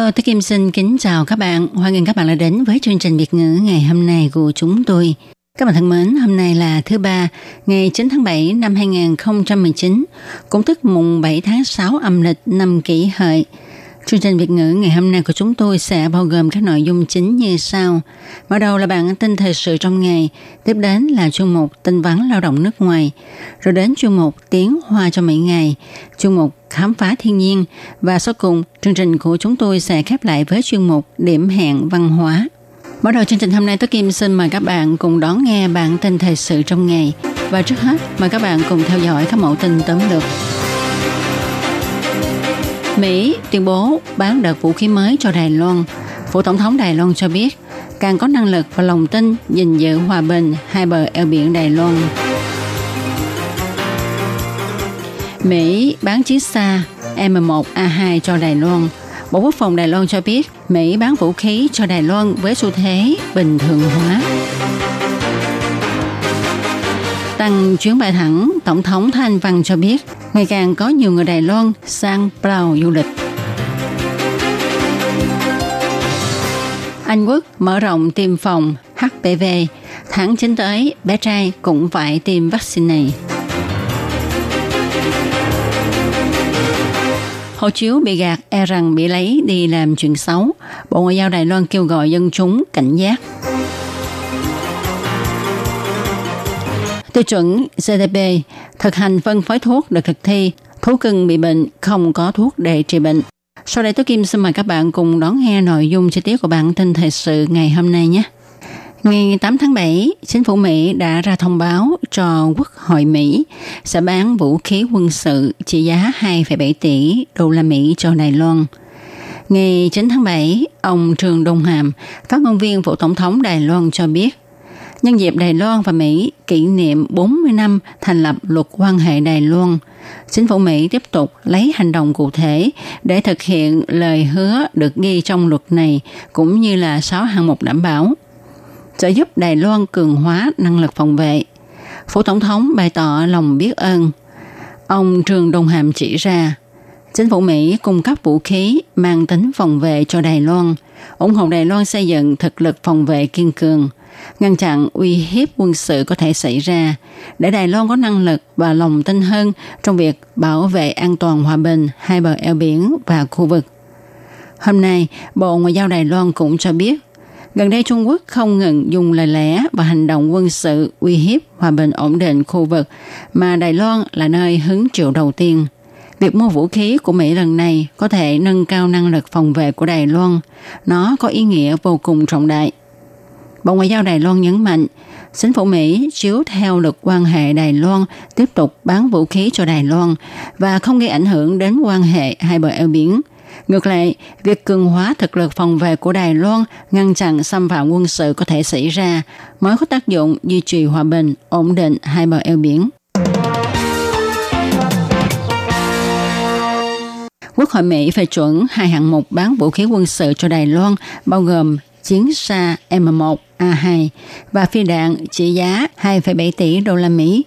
Hello, tôi Kim xin kính chào các bạn. Hoan nghênh các bạn đã đến với chương trình Việt ngữ ngày hôm nay của chúng tôi. Các bạn thân mến, hôm nay là thứ ba, ngày 9 tháng 7 năm 2019, cũng tức mùng 7 tháng 6 âm lịch năm kỷ hợi. Chương trình Việt ngữ ngày hôm nay của chúng tôi sẽ bao gồm các nội dung chính như sau. Mở đầu là bản tin thời sự trong ngày, tiếp đến là chuyên mục tin vắn lao động nước ngoài, rồi đến chuyên mục tiếng hoa cho mỗi ngày, chuyên mục khám phá thiên nhiên và sau cùng chương trình của chúng tôi sẽ khép lại với chuyên mục điểm hẹn văn hóa. Mở đầu chương trình hôm nay tôi Kim xin mời các bạn cùng đón nghe bản tin thời sự trong ngày và trước hết mời các bạn cùng theo dõi các mẫu tin tóm lược. Mỹ tuyên bố bán đợt vũ khí mới cho Đài Loan. Phủ Tổng thống Đài Loan cho biết, càng có năng lực và lòng tin gìn giữ hòa bình hai bờ eo biển Đài Loan. Mỹ bán chiếc xa M1A2 cho Đài Loan. Bộ Quốc phòng Đài Loan cho biết Mỹ bán vũ khí cho Đài Loan với xu thế bình thường hóa. Tăng chuyến bay thẳng, Tổng thống Thanh Văn cho biết ngày càng có nhiều người Đài Loan sang Palau du lịch. Anh Quốc mở rộng tiêm phòng HPV. Tháng 9 tới, bé trai cũng phải tiêm vaccine này. Hộ chiếu bị gạt e rằng bị lấy đi làm chuyện xấu. Bộ Ngoại giao Đài Loan kêu gọi dân chúng cảnh giác. Tiêu chuẩn GDP thực hành phân phối thuốc được thực thi. Thú cưng bị bệnh, không có thuốc để trị bệnh. Sau đây tôi Kim xin mời các bạn cùng đón nghe nội dung chi tiết của bản tin thời sự ngày hôm nay nhé. Ngày 8 tháng 7, chính phủ Mỹ đã ra thông báo cho Quốc hội Mỹ sẽ bán vũ khí quân sự trị giá 2,7 tỷ đô la Mỹ cho Đài Loan. Ngày 9 tháng 7, ông Trường Đông Hàm, phát ngôn viên Phủ Tổng thống Đài Loan cho biết, nhân dịp Đài Loan và Mỹ kỷ niệm 40 năm thành lập luật quan hệ Đài Loan, chính phủ Mỹ tiếp tục lấy hành động cụ thể để thực hiện lời hứa được ghi trong luật này cũng như là 6 hạng mục đảm bảo sẽ giúp Đài Loan cường hóa năng lực phòng vệ. Phủ Tổng thống bày tỏ lòng biết ơn. Ông Trường Đông Hàm chỉ ra, chính phủ Mỹ cung cấp vũ khí mang tính phòng vệ cho Đài Loan, ủng hộ Đài Loan xây dựng thực lực phòng vệ kiên cường, ngăn chặn uy hiếp quân sự có thể xảy ra, để Đài Loan có năng lực và lòng tin hơn trong việc bảo vệ an toàn hòa bình hai bờ eo biển và khu vực. Hôm nay, Bộ Ngoại giao Đài Loan cũng cho biết Gần đây Trung Quốc không ngừng dùng lời lẽ và hành động quân sự uy hiếp hòa bình ổn định khu vực, mà Đài Loan là nơi hứng chịu đầu tiên. Việc mua vũ khí của Mỹ lần này có thể nâng cao năng lực phòng vệ của Đài Loan. Nó có ý nghĩa vô cùng trọng đại. Bộ Ngoại giao Đài Loan nhấn mạnh, chính phủ Mỹ chiếu theo luật quan hệ Đài Loan tiếp tục bán vũ khí cho Đài Loan và không gây ảnh hưởng đến quan hệ hai bờ eo biển – Ngược lại, việc cường hóa thực lực phòng vệ của Đài Loan ngăn chặn xâm phạm quân sự có thể xảy ra mới có tác dụng duy trì hòa bình, ổn định hai bờ eo biển. Quốc hội Mỹ phê chuẩn hai hạng mục bán vũ khí quân sự cho Đài Loan, bao gồm chiến xa M1 A2 và phi đạn trị giá 2,7 tỷ đô la Mỹ.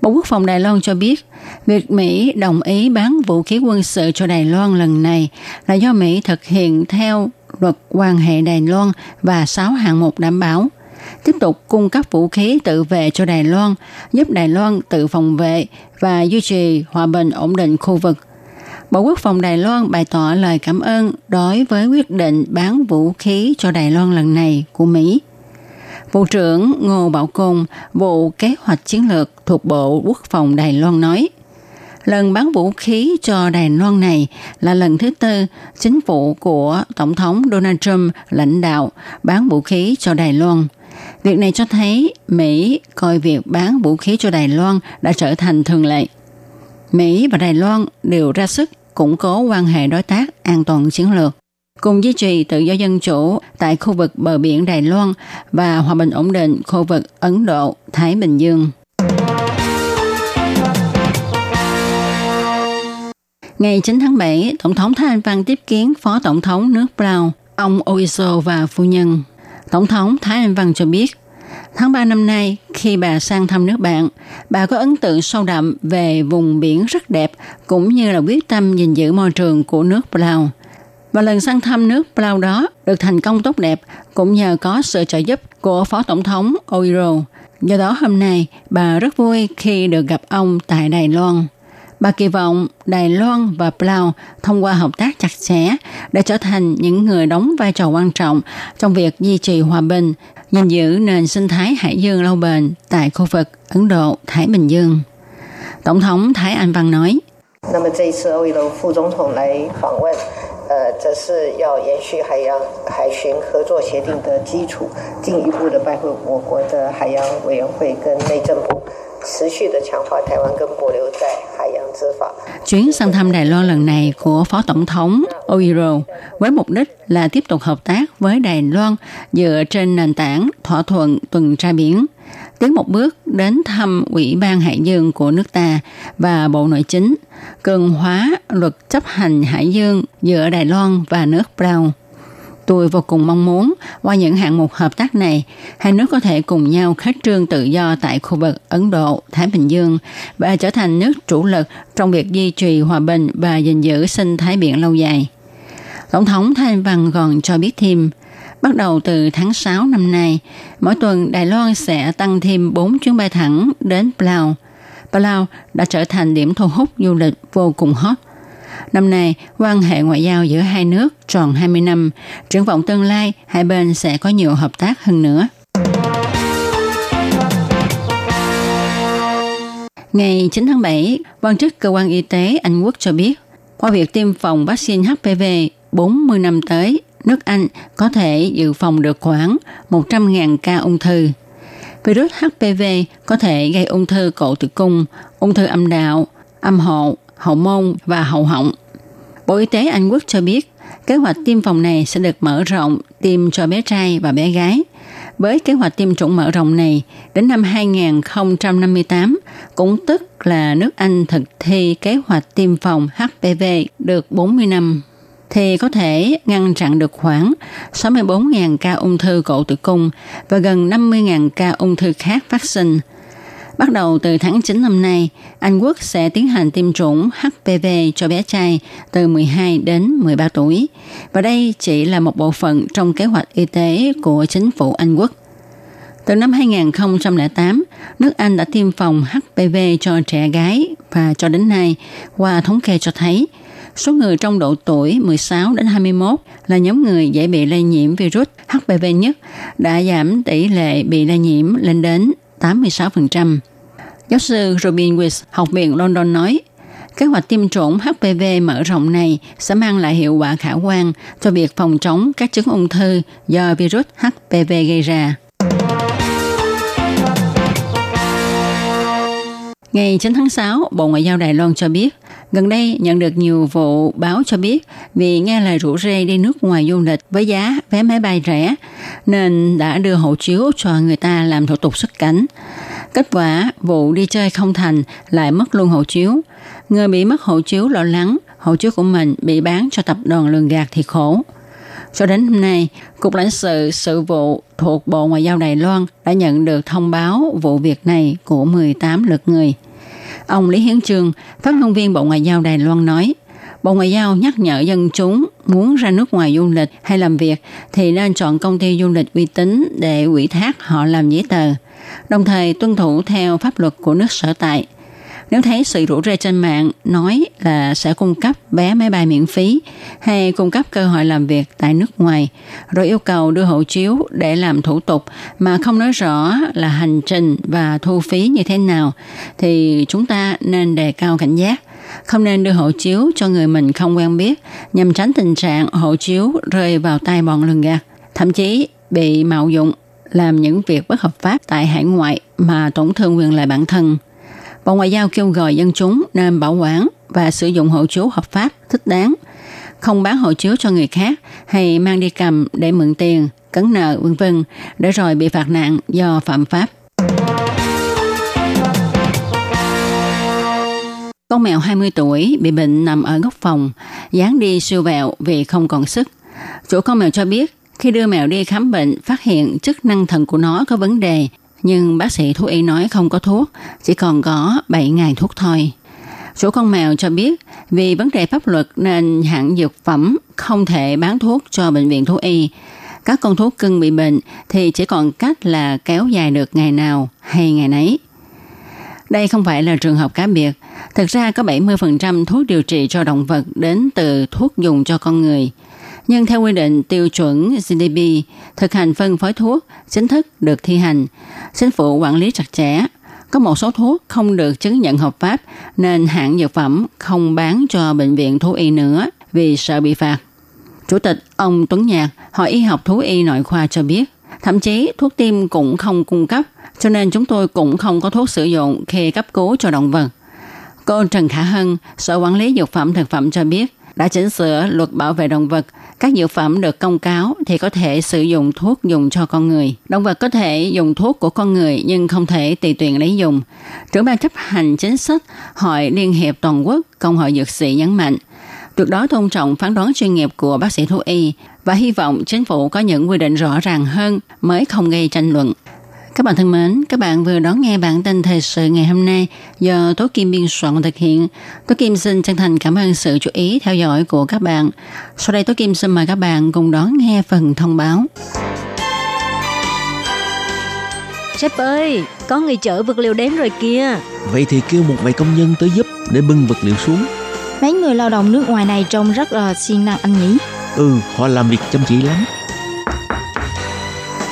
Bộ Quốc phòng Đài Loan cho biết, việc Mỹ đồng ý bán vũ khí quân sự cho Đài Loan lần này là do Mỹ thực hiện theo luật quan hệ Đài Loan và 6 hạng mục đảm bảo tiếp tục cung cấp vũ khí tự vệ cho Đài Loan, giúp Đài Loan tự phòng vệ và duy trì hòa bình ổn định khu vực. Bộ Quốc phòng Đài Loan bày tỏ lời cảm ơn đối với quyết định bán vũ khí cho Đài Loan lần này của Mỹ. Bộ trưởng Ngô Bảo Côn, Bộ Kế hoạch Chiến lược thuộc Bộ Quốc phòng Đài Loan nói, lần bán vũ khí cho Đài Loan này là lần thứ tư chính phủ của Tổng thống Donald Trump lãnh đạo bán vũ khí cho Đài Loan. Việc này cho thấy Mỹ coi việc bán vũ khí cho Đài Loan đã trở thành thường lệ. Mỹ và Đài Loan đều ra sức củng cố quan hệ đối tác an toàn chiến lược, cùng duy trì tự do dân chủ tại khu vực bờ biển Đài Loan và hòa bình ổn định khu vực Ấn Độ, Thái Bình Dương. Ngày 9 tháng 7, Tổng thống Thái Anh Văn tiếp kiến Phó Tổng thống nước Palau, ông Oiso và phu nhân. Tổng thống Thái Anh Văn cho biết, tháng 3 năm nay, khi bà sang thăm nước bạn, bà có ấn tượng sâu đậm về vùng biển rất đẹp cũng như là quyết tâm gìn giữ môi trường của nước Palau. Và lần sang thăm nước Palau đó được thành công tốt đẹp cũng nhờ có sự trợ giúp của Phó Tổng thống Oiro. Do đó hôm nay, bà rất vui khi được gặp ông tại Đài Loan. Bà kỳ vọng Đài Loan và Palau thông qua hợp tác chặt chẽ để trở thành những người đóng vai trò quan trọng trong việc duy trì hòa bình, gìn giữ nền sinh thái hải dương lâu bền tại khu vực Ấn Độ, Thái Bình Dương. Tổng thống Thái Anh Văn nói, 呃，这是要延续海洋海巡合作协定的基础，进一步的拜会我国的海洋委员会跟内政部。持续的强化台湾跟保留在海洋执法。Chuyến sang thăm Đài Loan lần này của Phó Tổng thống Oiro với mục đích là tiếp tục hợp tác với Đài Loan dựa trên nền tảng thỏa thuận tuần tra biển, tiến một bước đến thăm Ủy ban Hải dương của nước ta và Bộ Nội chính, cường hóa luật chấp hành Hải dương giữa Đài Loan và nước Brown. Tôi vô cùng mong muốn qua những hạng mục hợp tác này, hai nước có thể cùng nhau khai trương tự do tại khu vực Ấn Độ, Thái Bình Dương và trở thành nước chủ lực trong việc duy trì hòa bình và gìn giữ sinh thái biển lâu dài. Tổng thống Thái Văn còn cho biết thêm, bắt đầu từ tháng 6 năm nay, mỗi tuần Đài Loan sẽ tăng thêm 4 chuyến bay thẳng đến Palau. Palau đã trở thành điểm thu hút du lịch vô cùng hot – Năm nay, quan hệ ngoại giao giữa hai nước tròn 20 năm, triển vọng tương lai hai bên sẽ có nhiều hợp tác hơn nữa. Ngày 9 tháng 7, quan chức cơ quan y tế Anh Quốc cho biết, qua việc tiêm phòng vaccine HPV 40 năm tới, nước Anh có thể dự phòng được khoảng 100.000 ca ung thư. Virus HPV có thể gây ung thư cổ tử cung, ung thư âm đạo, âm hộ, hậu môn và hậu họng. Bộ Y tế Anh Quốc cho biết, kế hoạch tiêm phòng này sẽ được mở rộng tiêm cho bé trai và bé gái. Với kế hoạch tiêm chủng mở rộng này, đến năm 2058, cũng tức là nước Anh thực thi kế hoạch tiêm phòng HPV được 40 năm, thì có thể ngăn chặn được khoảng 64.000 ca ung thư cổ tử cung và gần 50.000 ca ung thư khác phát sinh – Bắt đầu từ tháng 9 năm nay, Anh Quốc sẽ tiến hành tiêm chủng HPV cho bé trai từ 12 đến 13 tuổi. Và đây chỉ là một bộ phận trong kế hoạch y tế của chính phủ Anh Quốc. Từ năm 2008, nước Anh đã tiêm phòng HPV cho trẻ gái và cho đến nay, qua thống kê cho thấy, số người trong độ tuổi 16 đến 21 là nhóm người dễ bị lây nhiễm virus HPV nhất, đã giảm tỷ lệ bị lây nhiễm lên đến 86%. Giáo sư Robin Weiss, Học viện London nói, kế hoạch tiêm chủng HPV mở rộng này sẽ mang lại hiệu quả khả quan cho việc phòng chống các chứng ung thư do virus HPV gây ra. Ngày 9 tháng 6, Bộ Ngoại giao Đài Loan cho biết, gần đây nhận được nhiều vụ báo cho biết vì nghe lời rủ rê đi nước ngoài du lịch với giá vé máy bay rẻ, nên đã đưa hộ chiếu cho người ta làm thủ tục xuất cảnh. Kết quả, vụ đi chơi không thành lại mất luôn hộ chiếu. Người bị mất hộ chiếu lo lắng, hộ chiếu của mình bị bán cho tập đoàn lường gạt thì khổ. Cho đến hôm nay, Cục lãnh sự sự vụ thuộc Bộ Ngoại giao Đài Loan đã nhận được thông báo vụ việc này của 18 lượt người. Ông Lý Hiến Trương, phát ngôn viên Bộ Ngoại giao Đài Loan nói, Bộ Ngoại giao nhắc nhở dân chúng muốn ra nước ngoài du lịch hay làm việc thì nên chọn công ty du lịch uy tín để ủy thác họ làm giấy tờ, đồng thời tuân thủ theo pháp luật của nước sở tại – nếu thấy sự rủ rê trên mạng nói là sẽ cung cấp vé máy bay miễn phí hay cung cấp cơ hội làm việc tại nước ngoài, rồi yêu cầu đưa hộ chiếu để làm thủ tục mà không nói rõ là hành trình và thu phí như thế nào, thì chúng ta nên đề cao cảnh giác không nên đưa hộ chiếu cho người mình không quen biết nhằm tránh tình trạng hộ chiếu rơi vào tay bọn lường gạt, thậm chí bị mạo dụng làm những việc bất hợp pháp tại hải ngoại mà tổn thương quyền lợi bản thân. Bộ Ngoại giao kêu gọi dân chúng nên bảo quản và sử dụng hộ chiếu hợp pháp thích đáng, không bán hộ chiếu cho người khác hay mang đi cầm để mượn tiền, cấn nợ vân vân để rồi bị phạt nặng do phạm pháp. Con mèo 20 tuổi bị bệnh nằm ở góc phòng, dán đi siêu vẹo vì không còn sức. Chủ con mèo cho biết khi đưa mèo đi khám bệnh phát hiện chức năng thận của nó có vấn đề, nhưng bác sĩ thú y nói không có thuốc, chỉ còn có 7 ngày thuốc thôi. Chủ con mèo cho biết vì vấn đề pháp luật nên hãng dược phẩm không thể bán thuốc cho bệnh viện thú y. Các con thuốc cưng bị bệnh thì chỉ còn cách là kéo dài được ngày nào hay ngày nấy. Đây không phải là trường hợp cá biệt. Thực ra có 70% thuốc điều trị cho động vật đến từ thuốc dùng cho con người. Nhưng theo quy định tiêu chuẩn GDP thực hành phân phối thuốc chính thức được thi hành. Chính phủ quản lý chặt chẽ. Có một số thuốc không được chứng nhận hợp pháp nên hãng dược phẩm không bán cho bệnh viện thú y nữa vì sợ bị phạt. Chủ tịch ông Tuấn Nhạc, Hội Y học thú y nội khoa cho biết, thậm chí thuốc tiêm cũng không cung cấp cho nên chúng tôi cũng không có thuốc sử dụng khi cấp cứu cho động vật. Cô Trần Khả Hân, Sở Quản lý Dược phẩm Thực phẩm cho biết, đã chỉnh sửa luật bảo vệ động vật. Các dược phẩm được công cáo thì có thể sử dụng thuốc dùng cho con người. Động vật có thể dùng thuốc của con người nhưng không thể tùy tiện lấy dùng. Trưởng ban chấp hành chính sách Hội Liên hiệp Toàn quốc Công hội Dược sĩ nhấn mạnh, tuyệt đối tôn trọng phán đoán chuyên nghiệp của bác sĩ thú y và hy vọng chính phủ có những quy định rõ ràng hơn mới không gây tranh luận. Các bạn thân mến, các bạn vừa đón nghe bản tin thời sự ngày hôm nay do Tố Kim biên soạn thực hiện. Tố Kim xin chân thành cảm ơn sự chú ý theo dõi của các bạn. Sau đây Tố Kim xin mời các bạn cùng đón nghe phần thông báo. Sếp ơi, có người chở vật liệu đến rồi kìa. Vậy thì kêu một vài công nhân tới giúp để bưng vật liệu xuống. Mấy người lao động nước ngoài này trông rất là siêng năng anh nhỉ? Ừ, họ làm việc chăm chỉ lắm.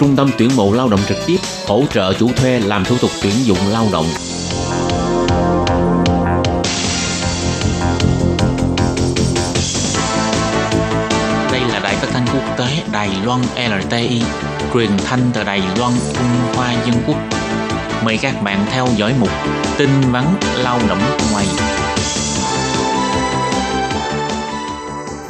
Trung tâm tuyển mộ lao động trực tiếp hỗ trợ chủ thuê làm thủ tục tuyển dụng lao động. Đây là đài phát thanh quốc tế Đài Loan LTI, truyền thanh từ Đài Loan, Trung Hoa Dân Quốc. Mời các bạn theo dõi mục tin vắn lao động nước ngoài.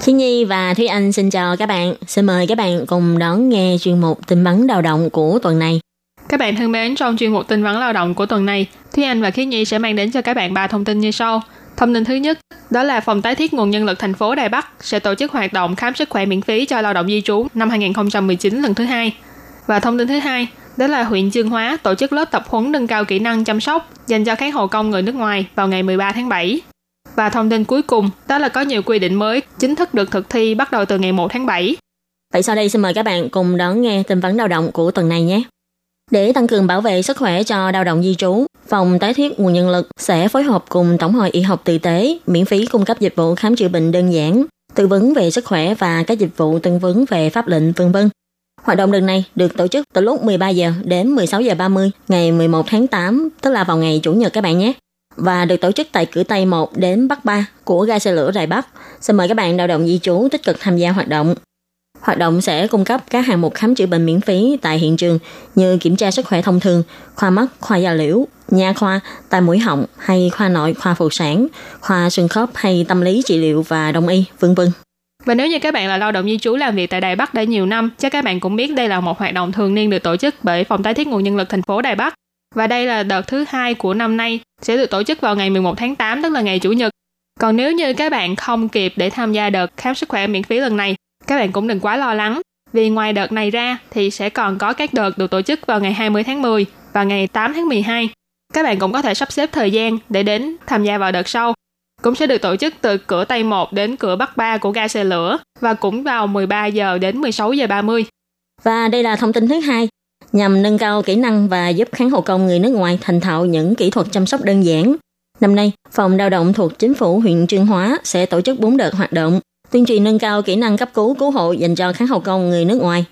Khi Nhi và Thúy Anh xin chào các bạn. Xin mời các bạn cùng đón nghe chuyên mục tin vắn lao động của tuần này. Các bạn thân mến, trong chuyên mục tin vắn lao động của tuần này, Thúy Anh và Khiết Nhi sẽ mang đến cho các bạn ba thông tin như sau. Thông tin thứ nhất, đó là Phòng tái thiết nguồn nhân lực thành phố Đài Bắc sẽ tổ chức hoạt động khám sức khỏe miễn phí cho lao động di trú năm 2019 lần thứ hai. Và thông tin thứ hai, đó là huyện Chương Hóa tổ chức lớp tập huấn nâng cao kỹ năng chăm sóc dành cho kháng hộ công người nước ngoài vào ngày 13 tháng 7. Và thông tin cuối cùng, đó là có nhiều quy định mới chính thức được thực thi bắt đầu từ ngày 1 tháng 7. Vậy sau đây xin mời các bạn cùng đón nghe tin vấn lao động của tuần này nhé. Để tăng cường bảo vệ sức khỏe cho lao động di trú, Phòng tái thiết nguồn nhân lực sẽ phối hợp cùng Tổng hội Y học Tự tế miễn phí cung cấp dịch vụ khám chữa bệnh đơn giản, tư vấn về sức khỏe và các dịch vụ tư vấn về pháp lệnh vân vân. Hoạt động lần này được tổ chức từ lúc 13 giờ đến 16 giờ 30 ngày 11 tháng 8, tức là vào ngày Chủ nhật các bạn nhé. Và được tổ chức tại cửa Tây 1 đến Bắc 3 của ga xe lửa Đài Bắc. Xin mời các bạn lao động di trú tích cực tham gia hoạt động. Hoạt động sẽ cung cấp các hạng mục khám chữa bệnh miễn phí tại hiện trường như kiểm tra sức khỏe thông thường, khoa mắt, khoa da liễu, nha khoa, tai mũi họng hay khoa nội, khoa phụ sản, khoa xương khớp hay tâm lý trị liệu và đông y, vân vân. Và nếu như các bạn là lao động di trú làm việc tại Đài Bắc đã nhiều năm, chắc các bạn cũng biết đây là một hoạt động thường niên được tổ chức bởi Phòng tái thiết nguồn nhân lực thành phố Đài Bắc. Và đây là đợt thứ hai của năm nay, sẽ được tổ chức vào ngày 11 tháng 8, tức là ngày Chủ nhật. Còn nếu như các bạn không kịp để tham gia đợt khám sức khỏe miễn phí lần này, các bạn cũng đừng quá lo lắng. Vì ngoài đợt này ra thì sẽ còn có các đợt được tổ chức vào ngày 20 tháng 10 và ngày 8 tháng 12. Các bạn cũng có thể sắp xếp thời gian để đến tham gia vào đợt sau. Cũng sẽ được tổ chức từ cửa Tây 1 đến cửa Bắc 3 của ga xe lửa và cũng vào 13 giờ đến 16 giờ 30. Và đây là thông tin thứ hai, nhằm nâng cao kỹ năng và giúp kháng hộ công người nước ngoài thành thạo những kỹ thuật chăm sóc đơn giản. Năm nay, Phòng Lao động thuộc Chính phủ huyện Trương Hóa sẽ tổ chức 4 đợt hoạt động, tuyên truyền nâng cao kỹ năng cấp cứu cứu hộ dành cho kháng hộ công người nước ngoài.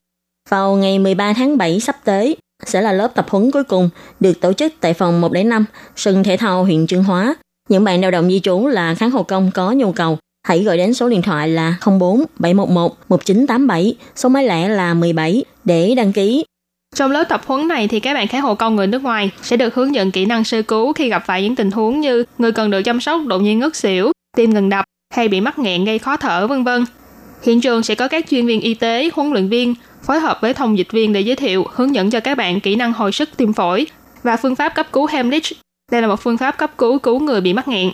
Vào ngày 13 tháng 7 sắp tới, sẽ là lớp tập huấn cuối cùng được tổ chức tại phòng 105 sân thể thao huyện Trương Hóa. Những bạn lao động di trú là kháng hộ công có nhu cầu, hãy gọi đến số điện thoại là 04 711 1987, số máy lẻ là 17 để đăng ký trong lớp tập huấn này thì các bạn khái hộ công người nước ngoài sẽ được hướng dẫn kỹ năng sơ cứu khi gặp phải những tình huống như người cần được chăm sóc đột nhiên ngất xỉu, tim ngừng đập hay bị mắc nghẹn gây khó thở vân vân. Hiện trường sẽ có các chuyên viên y tế, huấn luyện viên phối hợp với thông dịch viên để giới thiệu, hướng dẫn cho các bạn kỹ năng hồi sức tim phổi và phương pháp cấp cứu hemlich Đây là một phương pháp cấp cứu cứu người bị mắc nghẹn.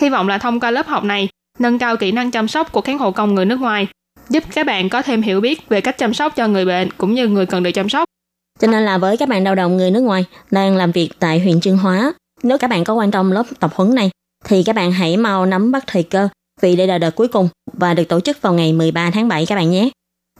Hy vọng là thông qua lớp học này, nâng cao kỹ năng chăm sóc của khán hộ công người nước ngoài, giúp các bạn có thêm hiểu biết về cách chăm sóc cho người bệnh cũng như người cần được chăm sóc. Cho nên là với các bạn lao động người nước ngoài đang làm việc tại huyện Trương Hóa, nếu các bạn có quan tâm lớp tập huấn này, thì các bạn hãy mau nắm bắt thời cơ vì đây là đợt cuối cùng và được tổ chức vào ngày 13 tháng 7 các bạn nhé.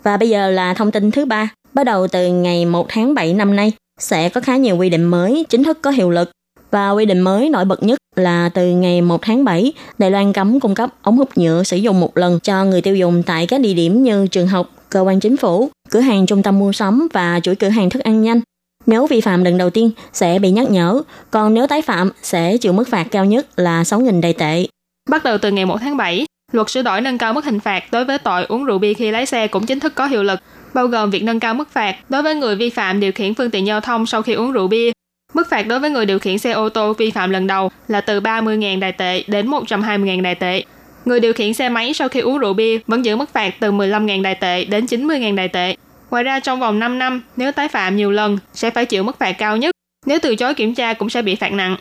Và bây giờ là thông tin thứ ba. Bắt đầu từ ngày 1 tháng 7 năm nay, sẽ có khá nhiều quy định mới chính thức có hiệu lực. Và quy định mới nổi bật nhất là từ ngày 1 tháng 7, Đài Loan cấm cung cấp ống hút nhựa sử dụng một lần cho người tiêu dùng tại các địa điểm như trường học, cơ quan chính phủ, cửa hàng trung tâm mua sắm và chuỗi cửa hàng thức ăn nhanh. Nếu vi phạm lần đầu tiên sẽ bị nhắc nhở, còn nếu tái phạm sẽ chịu mức phạt cao nhất là 6.000 đài tệ. Bắt đầu từ ngày 1 tháng 7, luật sửa đổi nâng cao mức hình phạt đối với tội uống rượu bia khi lái xe cũng chính thức có hiệu lực, bao gồm việc nâng cao mức phạt đối với người vi phạm điều khiển phương tiện giao thông sau khi uống rượu bia. Mức phạt đối với người điều khiển xe ô tô vi phạm lần đầu là từ 30.000 đài tệ đến 120.000 đài tệ. Người điều khiển xe máy sau khi uống rượu bia vẫn giữ mức phạt từ 15.000 đài tệ đến 90.000 đài tệ. Ngoài ra trong vòng 5 năm, nếu tái phạm nhiều lần sẽ phải chịu mức phạt cao nhất. Nếu từ chối kiểm tra cũng sẽ bị phạt nặng.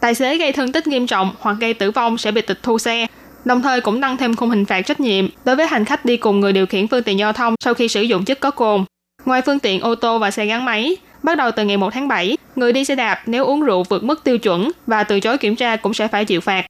Tài xế gây thương tích nghiêm trọng hoặc gây tử vong sẽ bị tịch thu xe, đồng thời cũng tăng thêm khung hình phạt trách nhiệm đối với hành khách đi cùng người điều khiển phương tiện giao thông sau khi sử dụng chất có cồn. Ngoài phương tiện ô tô và xe gắn máy, bắt đầu từ ngày 1 tháng 7, người đi xe đạp nếu uống rượu vượt mức tiêu chuẩn và từ chối kiểm tra cũng sẽ phải chịu phạt.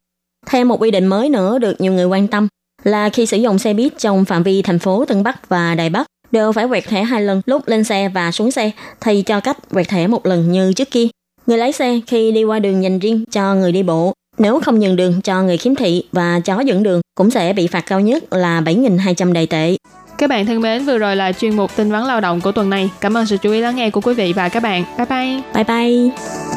Thêm một quy định mới nữa được nhiều người quan tâm là khi sử dụng xe buýt trong phạm vi thành phố Tân Bắc và Đài Bắc đều phải quẹt thẻ hai lần lúc lên xe và xuống xe thay cho cách quẹt thẻ một lần như trước kia. Người lái xe khi đi qua đường dành riêng cho người đi bộ, nếu không nhường đường cho người khiếm thị và chó dẫn đường cũng sẽ bị phạt cao nhất là 7.200 đài tệ. Các bạn thân mến, vừa rồi là chuyên mục tin vắn lao động của tuần này. Cảm ơn sự chú ý lắng nghe của quý vị và các bạn. Bye bye. Bye bye.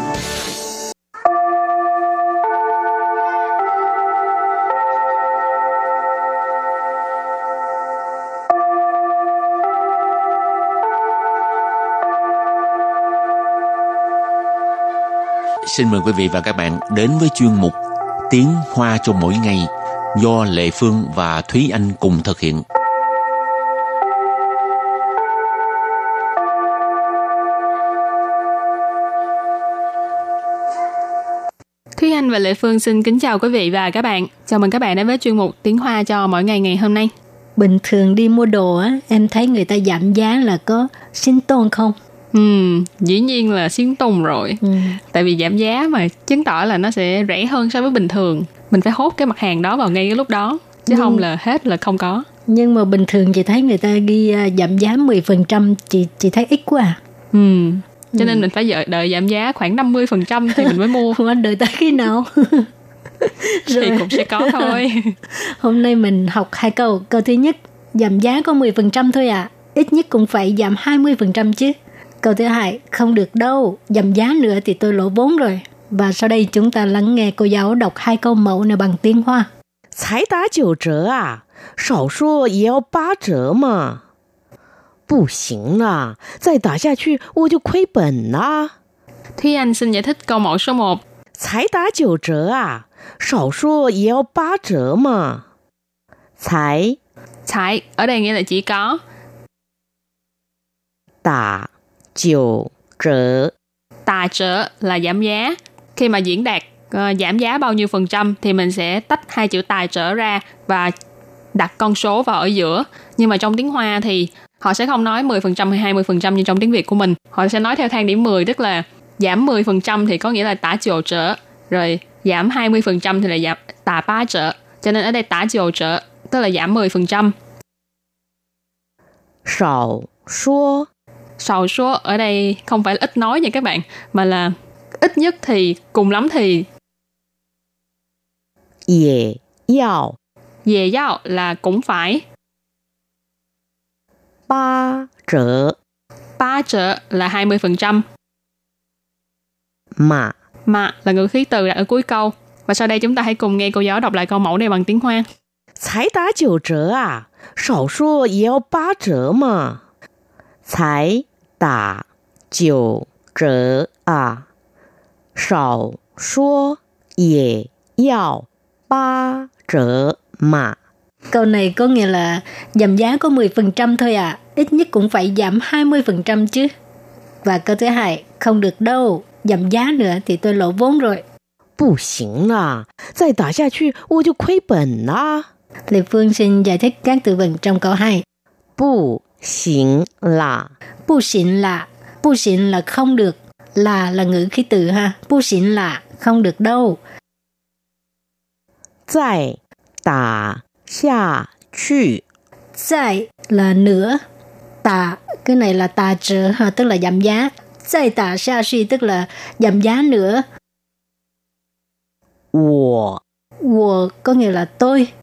Xin mời quý vị và các bạn đến với chuyên mục Tiếng Hoa cho mỗi ngày do Lệ Phương và Thúy Anh cùng thực hiện. Thúy Anh và Lệ Phương xin kính chào quý vị và các bạn. Chào mừng các bạn đến với chuyên mục Tiếng Hoa cho mỗi ngày ngày hôm nay. Bình thường đi mua đồ á, em thấy người ta giảm giá là có xin tôn không? Ừ, dĩ nhiên là xuyến tùng rồi. Ừ. Tại vì giảm giá mà chứng tỏ là nó sẽ rẻ hơn so với bình thường. Mình phải hốt cái mặt hàng đó vào ngay cái lúc đó. Chứ Ừ. không là hết là không có. Nhưng mà bình thường chị thấy người ta ghi à, giảm giá 10% chị chị thấy ít quá à. Ừ. Cho nên mình phải đợi, đợi giảm giá khoảng 50% thì mình mới mua. Không anh đợi tới khi nào? thì cũng sẽ có thôi. Hôm nay mình học hai câu. Câu thứ nhất, giảm giá có 10% thôi à. Ít nhất cũng phải giảm 20% chứ. Câu thứ hai, không được đâu. Giảm giá nữa thì tôi lỗ vốn rồi. Và sau đây chúng ta lắng nghe cô giáo đọc hai câu mẫu này bằng tiếng Hoa. 才打九折啊，少说也要八折嘛。不行啦，再打下去我就亏本啦。 Thúy Anh xin giải thích câu mẫu số 1. 才打九折啊，少说也要八折嘛。才 Thải ở đây nghĩa là chỉ có 打 九折. Tài trở là giảm giá. Khi mà diễn đạt uh, giảm giá bao nhiêu phần trăm thì mình sẽ tách hai chữ tài trở ra và đặt con số vào ở giữa. Nhưng mà trong tiếng Hoa thì họ sẽ không nói 10% hay 20% như trong tiếng Việt của mình. Họ sẽ nói theo thang điểm 10 tức là giảm 10% thì có nghĩa là tả chiều trở, rồi giảm 20% thì là giảm tả ba trở. Cho nên ở đây tả chiều trở tức là giảm 10%. Sầu số Sầu số ở đây không phải là ít nói nha các bạn, mà là ít nhất thì cùng lắm thì 也要 về giao là cũng phải 八折 ba trở là 20%, 嘛。 mà là ngữ khí từ đặt ở cuối câu. Và sau đây chúng ta hãy cùng nghe cô giáo đọc lại câu mẫu này bằng tiếng Hoa. 才打九折啊，少说也要八折嘛。才 打九折啊，少说也要八折嘛。 Câu này có nghĩa là giảm giá có 10% thôi à, ít nhất cũng phải giảm 20% chứ. Và câu thứ hai, không được đâu, giảm giá nữa thì tôi lỗ vốn rồi. 不行啦，再打下去我就亏本啦。 Lê Phương xin giải thích các từ vựng trong câu 2. 不行啦， bu xịn là, bu xịn là không được, là là ngữ khí từ ha, bu xịn là không được đâu. Tại, tả, xa, chữ. Tại là nữa, tả, cái này là tà trừ ha, tức là giảm giá. Tại tả xa suy tức là giảm giá nữa. Wo. Wo có nghĩa là tôi.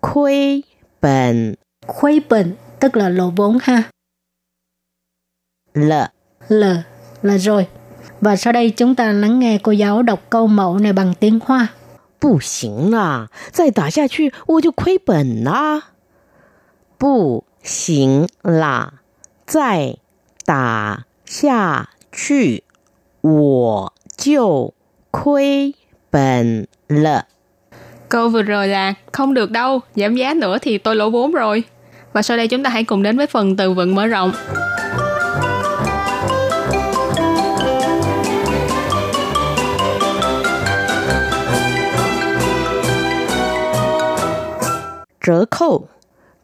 Khuê bẩn. Khuê bẩn tức là lỗ vốn ha. 了。 L là rồi. Và sau đây chúng ta lắng nghe cô giáo đọc câu mẫu này bằng tiếng Hoa. 不行啦，再打下去我就亏本啦。不行啦，再打下去我就亏本了。 Câu vừa rồi là không được đâu, giảm giá nữa thì tôi lỗ vốn rồi. Và sau đây chúng ta hãy cùng đến với phần từ vựng mở rộng. Trở khâu.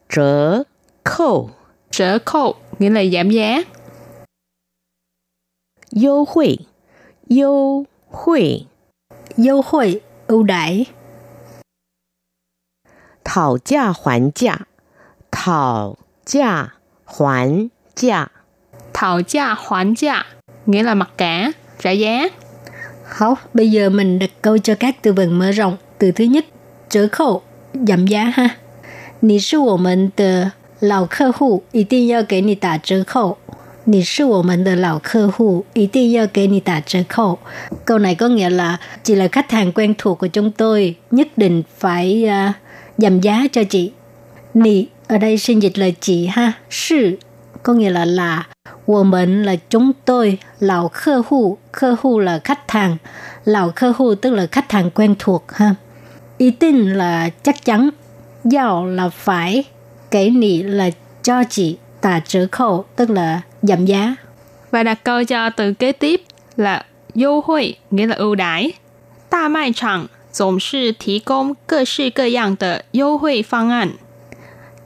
Trở khâu. Trở khâu nghĩa là giảm giá. Yêu hội Yêu hội Yêu hội ưu đãi. Thảo giá hoàn giá 讨价还价。 Thảo gia hoán gia nghĩa là mặc cả, trả giá. Học, bây giờ mình đặt câu cho các từ vựng mở rộng. Từ thứ nhất, trở khẩu, giảm giá ha. 你是我们的老客户，一定要给你打折扣。你是我们的老客户，一定要给你打折扣. Câu này có nghĩa là chị là khách hàng quen thuộc của chúng tôi, nhất định phải uh, giảm giá cho chị. Nì ở đây xin dịch là chị ha, sư có nghĩa là là, 我们 là chúng tôi, lão khách户, khách户là khách hàng, lão khách户tức là khách hàng quen thuộc ha. Ý tin là chắc chắn, giao là phải, cái nị là cho chị, tà trở khẩu tức là giảm giá. Và đặt câu cho từ kế tiếp là优惠 nghĩa là ưu đãi. 大卖场总是提供各式各样的优惠方案。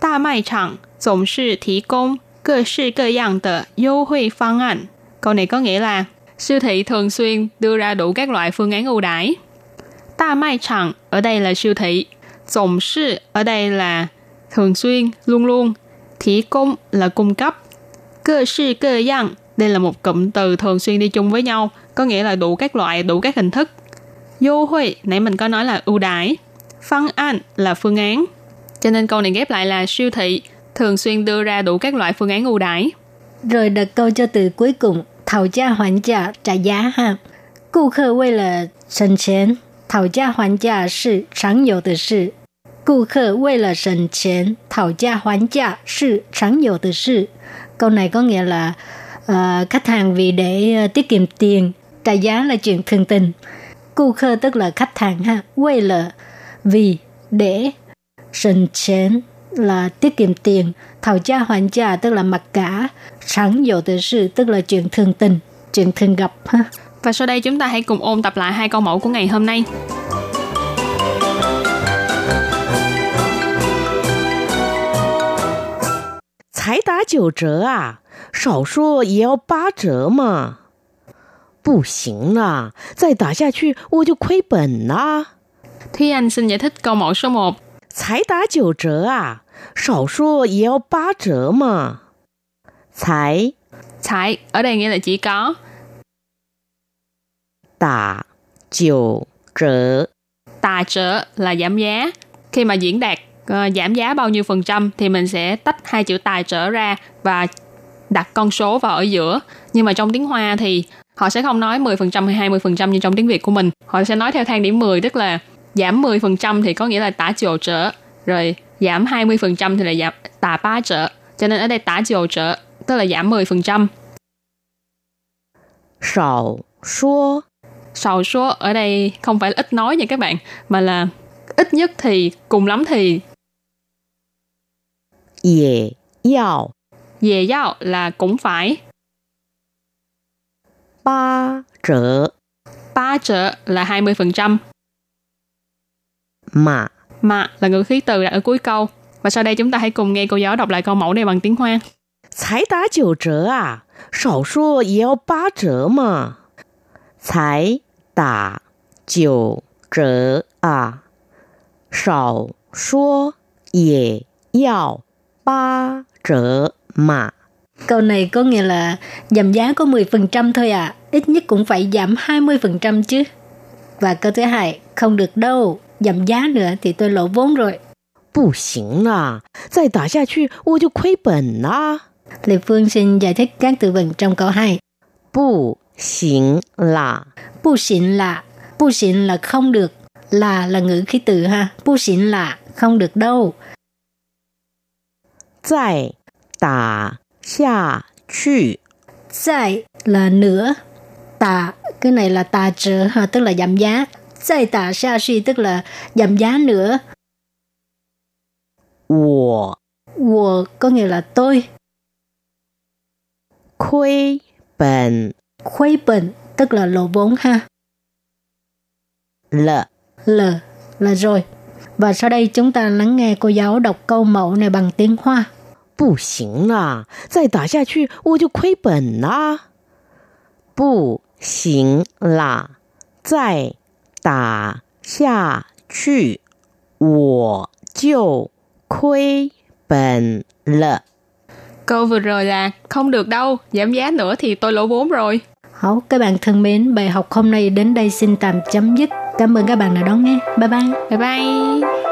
大卖场总是提供各式各样的优惠方案。Câu này có nghĩa là siêu thị thường xuyên đưa ra đủ các loại phương án ưu đãi. Đa mai chẳng ở đây là siêu thị. Tổng sư ở đây là thường xuyên, luôn luôn. Thí công là cung cấp. Cơ sư cơ yang đây là một cụm từ thường xuyên đi chung với nhau, có nghĩa là đủ các loại, đủ các hình thức.优惠, nãy mình có nói là ưu đãi. Phương án là phương án. Cho nên câu này ghép lại là siêu thị thường xuyên đưa ra đủ các loại phương án ưu đãi. Rồi đặt câu cho từ cuối cùng, thảo giá hoàn giá trả giá ha. Cụ khờ vì là sân chén, thảo giá hoàn giá là chẳng yếu tự sự. Cụ khờ vì là sân chén, thảo giá hoàn giá là chẳng yếu tự sự. Câu này có nghĩa là uh, khách hàng vì để uh, tiết kiệm tiền, trả giá là chuyện thường tình. Cụ khờ tức là khách hàng ha, quay là vì để sần chén là tiết kiệm tiền, thảo gia hoàn gia tức là mặc cả, sẵn dụ tự sự tức là chuyện thường tình, chuyện thường gặp ha. Và sau đây chúng ta hãy cùng ôn tập lại hai câu mẫu của ngày hôm nay. 才打九折啊，少说也要八折嘛。不行啦，再打下去我就亏本啦。 Thúy Anh xin giải thích câu mẫu số 1. 才打九折啊，少说也要八折嘛。才 才ở đây nghĩa là chỉ có 打九折 tà trở là giảm giá. Khi mà diễn đạt ờ, giảm giá bao nhiêu phần trăm thì mình sẽ tách hai chữ tài trở ra và đặt con số vào ở giữa. Nhưng mà trong tiếng Hoa thì họ sẽ không nói 10% hay 20% như trong tiếng Việt của mình. Họ sẽ nói theo thang điểm 10 tức là giảm 10% thì có nghĩa là tả chiều trở, rồi giảm 20% thì là giảm tả ba trở. Cho nên ở đây tả chiều trở, tức là giảm 10%. Sầu số Sầu số ở đây không phải là ít nói nha các bạn, mà là ít nhất thì, cùng lắm thì. Dễ yào Dễ yào là cũng phải. Ba trở Ba trở là 20% 嘛。 mà là ngữ khí từ đặt ở cuối câu. Và sau đây chúng ta hãy cùng nghe cô giáo đọc lại câu mẫu này bằng tiếng Hoa. 才打九折啊，少说也要八折嘛。才打九折啊，少说也要八折嘛。 Câu này có nghĩa là giảm giá có 10% thôi à, ít nhất cũng phải giảm 20% chứ. Và câu thứ hai, không được đâu, giảm giá nữa thì tôi lỗ vốn rồi. 不行啦，再打下去我就亏本啦。 Lê Phương xin giải thích các từ vựng trong câu 2. 不行啦， Bu xịn là, bu xịn là không được, là là ngữ khí từ ha, bu xịn là không được đâu. 再打下去 Zai là nữa, tà, cái này là tà trở ha, tức là giảm giá. Zai tà xa suy tức là giảm giá nữa. 我 Wo có nghĩa là tôi. 亏本 Khuấy bệnh tức là lỗ vốn ha. 了。 L là rồi. Và sau đây chúng ta lắng nghe cô giáo đọc câu mẫu này bằng tiếng Hoa. 不行啦，再打下去我就亏本啦。不行啦，再 打下去我就亏本了。 Câu vừa rồi là không được đâu, giảm giá nữa thì tôi lỗ vốn rồi. Hảo, các bạn thân mến, bài học hôm nay đến đây xin tạm chấm dứt. Cảm ơn các bạn đã đón nghe. Bye bye. Bye bye!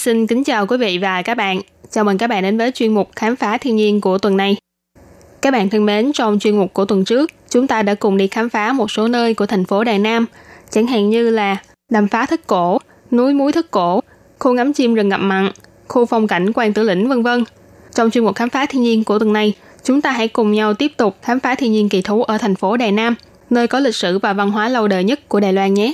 xin kính chào quý vị và các bạn. Chào mừng các bạn đến với chuyên mục Khám phá thiên nhiên của tuần này. Các bạn thân mến, trong chuyên mục của tuần trước, chúng ta đã cùng đi khám phá một số nơi của thành phố Đài Nam, chẳng hạn như là đầm phá thất cổ, núi muối thất cổ, khu ngắm chim rừng ngập mặn, khu phong cảnh quan tử lĩnh vân vân. Trong chuyên mục khám phá thiên nhiên của tuần này, chúng ta hãy cùng nhau tiếp tục khám phá thiên nhiên kỳ thú ở thành phố Đài Nam, nơi có lịch sử và văn hóa lâu đời nhất của Đài Loan nhé.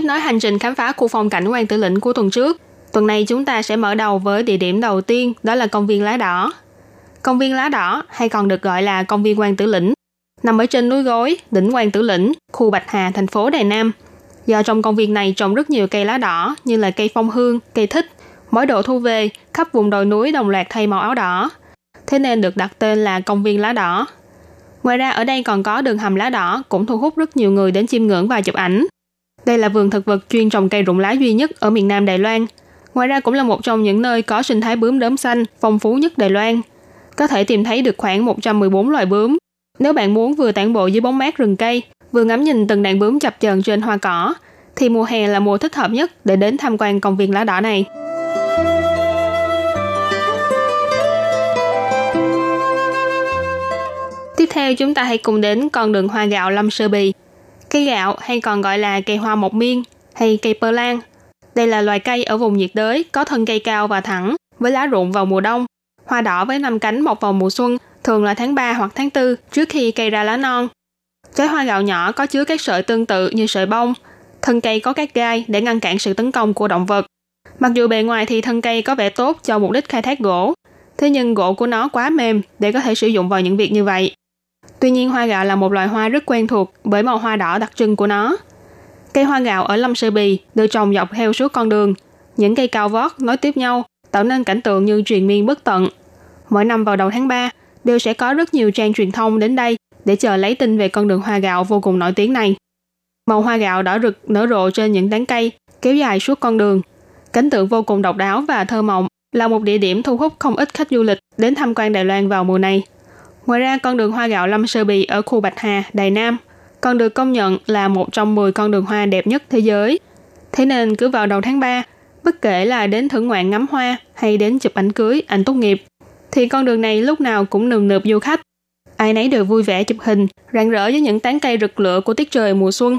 Tiếp nối hành trình khám phá khu phong cảnh quan tử lĩnh của tuần trước, tuần này chúng ta sẽ mở đầu với địa điểm đầu tiên đó là công viên lá đỏ. Công viên lá đỏ hay còn được gọi là công viên quan tử lĩnh nằm ở trên núi gối, đỉnh quan tử lĩnh, khu Bạch Hà, thành phố Đài Nam. Do trong công viên này trồng rất nhiều cây lá đỏ như là cây phong hương, cây thích, mỗi độ thu về, khắp vùng đồi núi đồng loạt thay màu áo đỏ. Thế nên được đặt tên là công viên lá đỏ. Ngoài ra ở đây còn có đường hầm lá đỏ cũng thu hút rất nhiều người đến chiêm ngưỡng và chụp ảnh. Đây là vườn thực vật chuyên trồng cây rụng lá duy nhất ở miền Nam Đài Loan. Ngoài ra cũng là một trong những nơi có sinh thái bướm đốm xanh phong phú nhất Đài Loan. Có thể tìm thấy được khoảng 114 loài bướm. Nếu bạn muốn vừa tản bộ dưới bóng mát rừng cây, vừa ngắm nhìn từng đàn bướm chập chờn trên hoa cỏ, thì mùa hè là mùa thích hợp nhất để đến tham quan công viên lá đỏ này. Tiếp theo chúng ta hãy cùng đến con đường hoa gạo Lâm Sơ Bì Cây gạo hay còn gọi là cây hoa một miên hay cây pơ lan. Đây là loài cây ở vùng nhiệt đới có thân cây cao và thẳng với lá rụng vào mùa đông. Hoa đỏ với năm cánh mọc vào mùa xuân, thường là tháng 3 hoặc tháng 4 trước khi cây ra lá non. Trái hoa gạo nhỏ có chứa các sợi tương tự như sợi bông. Thân cây có các gai để ngăn cản sự tấn công của động vật. Mặc dù bề ngoài thì thân cây có vẻ tốt cho mục đích khai thác gỗ, thế nhưng gỗ của nó quá mềm để có thể sử dụng vào những việc như vậy. Tuy nhiên, hoa gạo là một loài hoa rất quen thuộc bởi màu hoa đỏ đặc trưng của nó. Cây hoa gạo ở Lâm Sơ Bì được trồng dọc theo suốt con đường. Những cây cao vót nối tiếp nhau tạo nên cảnh tượng như truyền miên bất tận. Mỗi năm vào đầu tháng 3 đều sẽ có rất nhiều trang truyền thông đến đây để chờ lấy tin về con đường hoa gạo vô cùng nổi tiếng này. Màu hoa gạo đỏ rực nở rộ trên những tán cây, kéo dài suốt con đường. Cảnh tượng vô cùng độc đáo và thơ mộng là một địa điểm thu hút không ít khách du lịch đến tham quan Đài Loan vào mùa này. Ngoài ra, con đường hoa gạo Lâm Sơ Bì ở khu Bạch Hà, Đài Nam còn được công nhận là một trong 10 con đường hoa đẹp nhất thế giới. Thế nên cứ vào đầu tháng 3, bất kể là đến thưởng ngoạn ngắm hoa hay đến chụp ảnh cưới, ảnh tốt nghiệp, thì con đường này lúc nào cũng nườm nượp du khách. Ai nấy đều vui vẻ chụp hình, rạng rỡ với những tán cây rực lửa của tiết trời mùa xuân.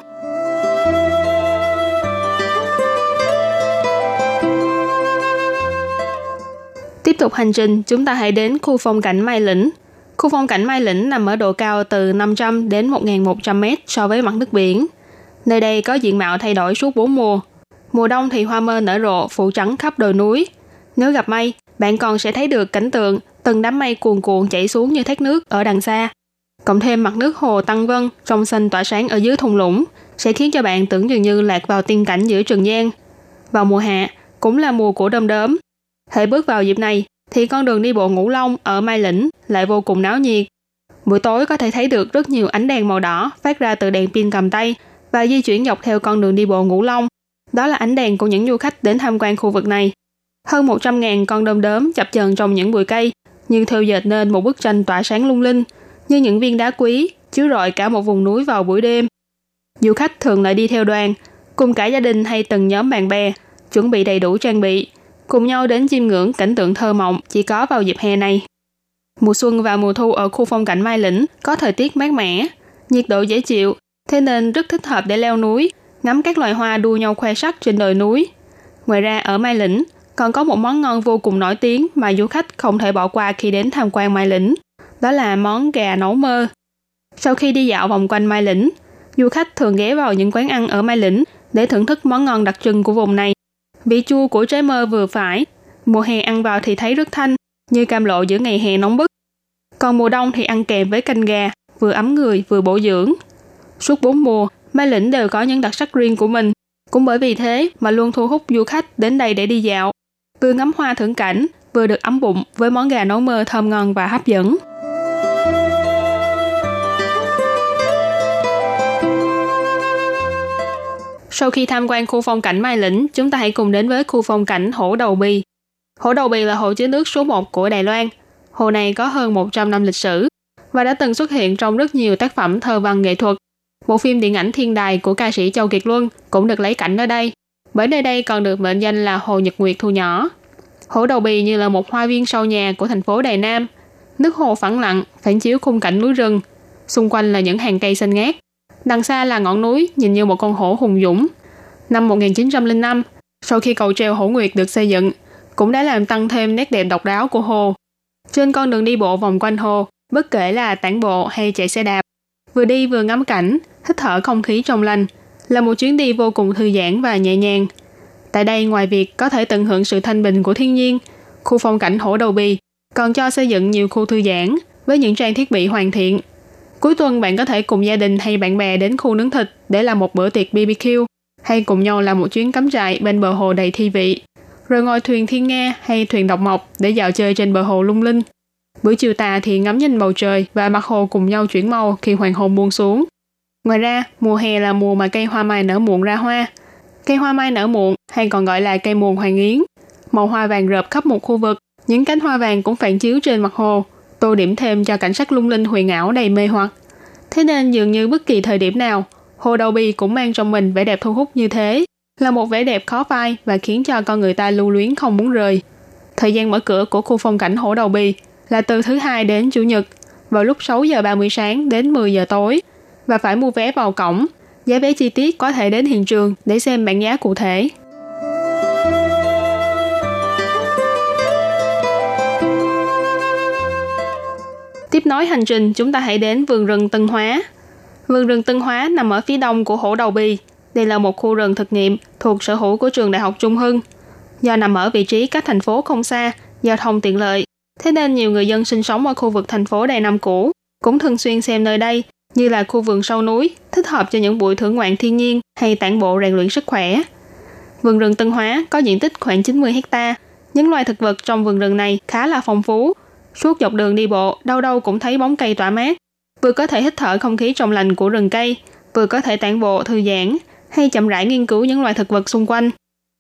Tiếp tục hành trình, chúng ta hãy đến khu phong cảnh Mai Lĩnh, Khu phong cảnh Mai Lĩnh nằm ở độ cao từ 500 đến 1.100 mét so với mặt nước biển. Nơi đây có diện mạo thay đổi suốt 4 mùa. Mùa đông thì hoa mơ nở rộ phủ trắng khắp đồi núi. Nếu gặp mây, bạn còn sẽ thấy được cảnh tượng từng đám mây cuồn cuộn chảy xuống như thác nước ở đằng xa. Cộng thêm mặt nước hồ Tăng Vân trong xanh tỏa sáng ở dưới thung lũng sẽ khiến cho bạn tưởng dường như lạc vào tiên cảnh giữa Trường Giang. Vào mùa hạ, cũng là mùa của đom đóm. hãy bước vào dịp này, thì con đường đi bộ Ngũ Long ở Mai Lĩnh lại vô cùng náo nhiệt. Buổi tối có thể thấy được rất nhiều ánh đèn màu đỏ phát ra từ đèn pin cầm tay và di chuyển dọc theo con đường đi bộ Ngũ Long. Đó là ánh đèn của những du khách đến tham quan khu vực này. Hơn 100.000 con đom đóm chập chờn trong những bụi cây, nhưng theo dệt nên một bức tranh tỏa sáng lung linh, như những viên đá quý, chiếu rọi cả một vùng núi vào buổi đêm. Du khách thường lại đi theo đoàn, cùng cả gia đình hay từng nhóm bạn bè, chuẩn bị đầy đủ trang bị, cùng nhau đến chiêm ngưỡng cảnh tượng thơ mộng chỉ có vào dịp hè này. Mùa xuân và mùa thu ở khu phong cảnh Mai Lĩnh có thời tiết mát mẻ, nhiệt độ dễ chịu, thế nên rất thích hợp để leo núi, ngắm các loài hoa đua nhau khoe sắc trên đồi núi. Ngoài ra ở Mai Lĩnh còn có một món ngon vô cùng nổi tiếng mà du khách không thể bỏ qua khi đến tham quan Mai Lĩnh, đó là món gà nấu mơ. Sau khi đi dạo vòng quanh Mai Lĩnh, du khách thường ghé vào những quán ăn ở Mai Lĩnh để thưởng thức món ngon đặc trưng của vùng này. Vị chua của trái mơ vừa phải, mùa hè ăn vào thì thấy rất thanh, như cam lộ giữa ngày hè nóng bức. Còn mùa đông thì ăn kèm với canh gà, vừa ấm người vừa bổ dưỡng. Suốt bốn mùa, Mai Lĩnh đều có những đặc sắc riêng của mình. Cũng bởi vì thế mà luôn thu hút du khách đến đây để đi dạo. Vừa ngắm hoa thưởng cảnh, vừa được ấm bụng với món gà nấu mơ thơm ngon và hấp dẫn. Sau khi tham quan khu phong cảnh Mai Lĩnh, chúng ta hãy cùng đến với khu phong cảnh Hổ Đầu Bì. Hổ Đầu Bì là hồ chứa nước số 1 của Đài Loan. Hồ này có hơn 100 năm lịch sử và đã từng xuất hiện trong rất nhiều tác phẩm thơ văn nghệ thuật. Bộ phim điện ảnh Thiên Đài của ca sĩ Châu Kiệt Luân cũng được lấy cảnh ở đây, bởi nơi đây còn được mệnh danh là Hồ Nhật Nguyệt Thu Nhỏ. Hổ Đầu Bì như là một hoa viên sau nhà của thành phố Đài Nam. Nước hồ phẳng lặng, phản chiếu khung cảnh núi rừng. Xung quanh là những hàng cây xanh ngát. Đằng xa là ngọn núi nhìn như một con hổ hùng dũng. Năm 1905, sau khi cầu treo Hổ Nguyệt được xây dựng, cũng đã làm tăng thêm nét đẹp độc đáo của hồ. Trên con đường đi bộ vòng quanh hồ, bất kể là tản bộ hay chạy xe đạp, vừa đi vừa ngắm cảnh, hít thở không khí trong lành, là một chuyến đi vô cùng thư giãn và nhẹ nhàng. Tại đây ngoài việc có thể tận hưởng sự thanh bình của thiên nhiên, khu phong cảnh Hổ Đầu Bì còn cho xây dựng nhiều khu thư giãn với những trang thiết bị hoàn thiện. Cuối tuần bạn có thể cùng gia đình hay bạn bè đến khu nướng thịt để làm một bữa tiệc BBQ hay cùng nhau làm một chuyến cắm trại bên bờ hồ đầy thi vị, rồi ngồi thuyền thiên nga hay thuyền độc mộc để dạo chơi trên bờ hồ lung linh. Buổi chiều tà thì ngắm nhìn bầu trời và mặt hồ cùng nhau chuyển màu khi hoàng hôn buông xuống. Ngoài ra, mùa hè là mùa mà cây hoa mai nở muộn ra hoa. Cây hoa mai nở muộn hay còn gọi là cây muồng hoàng yến. Màu hoa vàng rợp khắp một khu vực, những cánh hoa vàng cũng phản chiếu trên mặt hồ, tô điểm thêm cho cảnh sắc lung linh huyền ảo đầy mê hoặc. Thế nên dường như bất kỳ thời điểm nào, hồ đầu bì cũng mang trong mình vẻ đẹp thu hút như thế, là một vẻ đẹp khó phai và khiến cho con người ta lưu luyến không muốn rời. Thời gian mở cửa của khu phong cảnh hồ đầu bì là từ thứ hai đến chủ nhật, vào lúc 6 giờ 30 sáng đến 10 giờ tối và phải mua vé vào cổng. Giá vé chi tiết có thể đến hiện trường để xem bảng giá cụ thể. Tiếp nối hành trình, chúng ta hãy đến vườn rừng Tân Hóa. Vườn rừng Tân Hóa nằm ở phía đông của Hổ Đầu Bì. Đây là một khu rừng thực nghiệm thuộc sở hữu của trường Đại học Trung Hưng. Do nằm ở vị trí cách thành phố không xa, giao thông tiện lợi, thế nên nhiều người dân sinh sống ở khu vực thành phố Đài Nam cũ cũng thường xuyên xem nơi đây như là khu vườn sâu núi, thích hợp cho những buổi thưởng ngoạn thiên nhiên hay tản bộ rèn luyện sức khỏe. Vườn rừng Tân Hóa có diện tích khoảng 90 hecta. Những loài thực vật trong vườn rừng này khá là phong phú, Suốt dọc đường đi bộ, đâu đâu cũng thấy bóng cây tỏa mát. Vừa có thể hít thở không khí trong lành của rừng cây, vừa có thể tản bộ thư giãn, hay chậm rãi nghiên cứu những loài thực vật xung quanh.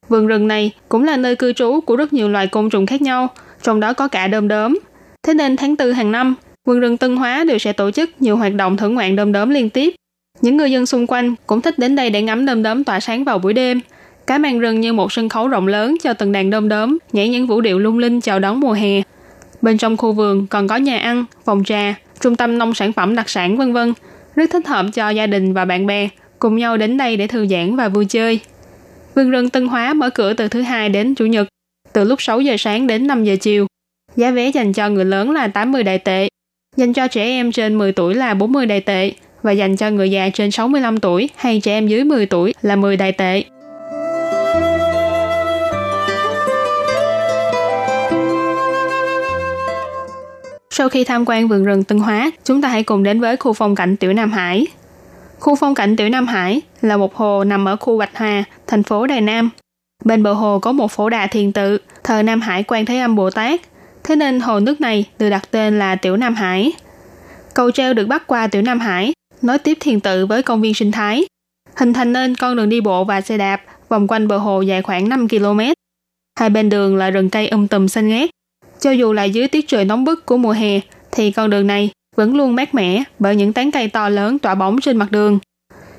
Vườn rừng này cũng là nơi cư trú của rất nhiều loài côn trùng khác nhau, trong đó có cả đom đóm. Thế nên tháng 4 hàng năm, vườn rừng Tân Hóa đều sẽ tổ chức nhiều hoạt động thưởng ngoạn đom đóm liên tiếp. Những người dân xung quanh cũng thích đến đây để ngắm đom đóm tỏa sáng vào buổi đêm. Cả màn rừng như một sân khấu rộng lớn cho từng đàn đom đóm nhảy những vũ điệu lung linh chào đón mùa hè. Bên trong khu vườn còn có nhà ăn, phòng trà, trung tâm nông sản phẩm đặc sản vân vân, rất thích hợp cho gia đình và bạn bè cùng nhau đến đây để thư giãn và vui chơi. Vườn rừng Tân Hóa mở cửa từ thứ hai đến chủ nhật, từ lúc 6 giờ sáng đến 5 giờ chiều. Giá vé dành cho người lớn là 80 đại tệ, dành cho trẻ em trên 10 tuổi là 40 đại tệ và dành cho người già trên 65 tuổi hay trẻ em dưới 10 tuổi là 10 đại tệ. Sau khi tham quan vườn rừng Tân Hóa, chúng ta hãy cùng đến với khu phong cảnh Tiểu Nam Hải. Khu phong cảnh Tiểu Nam Hải là một hồ nằm ở khu Bạch Hà, thành phố Đài Nam. Bên bờ hồ có một phổ đà thiền tự, thờ Nam Hải Quan Thế Âm Bồ Tát. Thế nên hồ nước này được đặt tên là Tiểu Nam Hải. Cầu treo được bắt qua Tiểu Nam Hải, nối tiếp thiền tự với công viên sinh thái, hình thành nên con đường đi bộ và xe đạp vòng quanh bờ hồ dài khoảng 5 km. Hai bên đường là rừng cây um tùm xanh ngát, cho dù là dưới tiết trời nóng bức của mùa hè, thì con đường này vẫn luôn mát mẻ bởi những tán cây to lớn tỏa bóng trên mặt đường.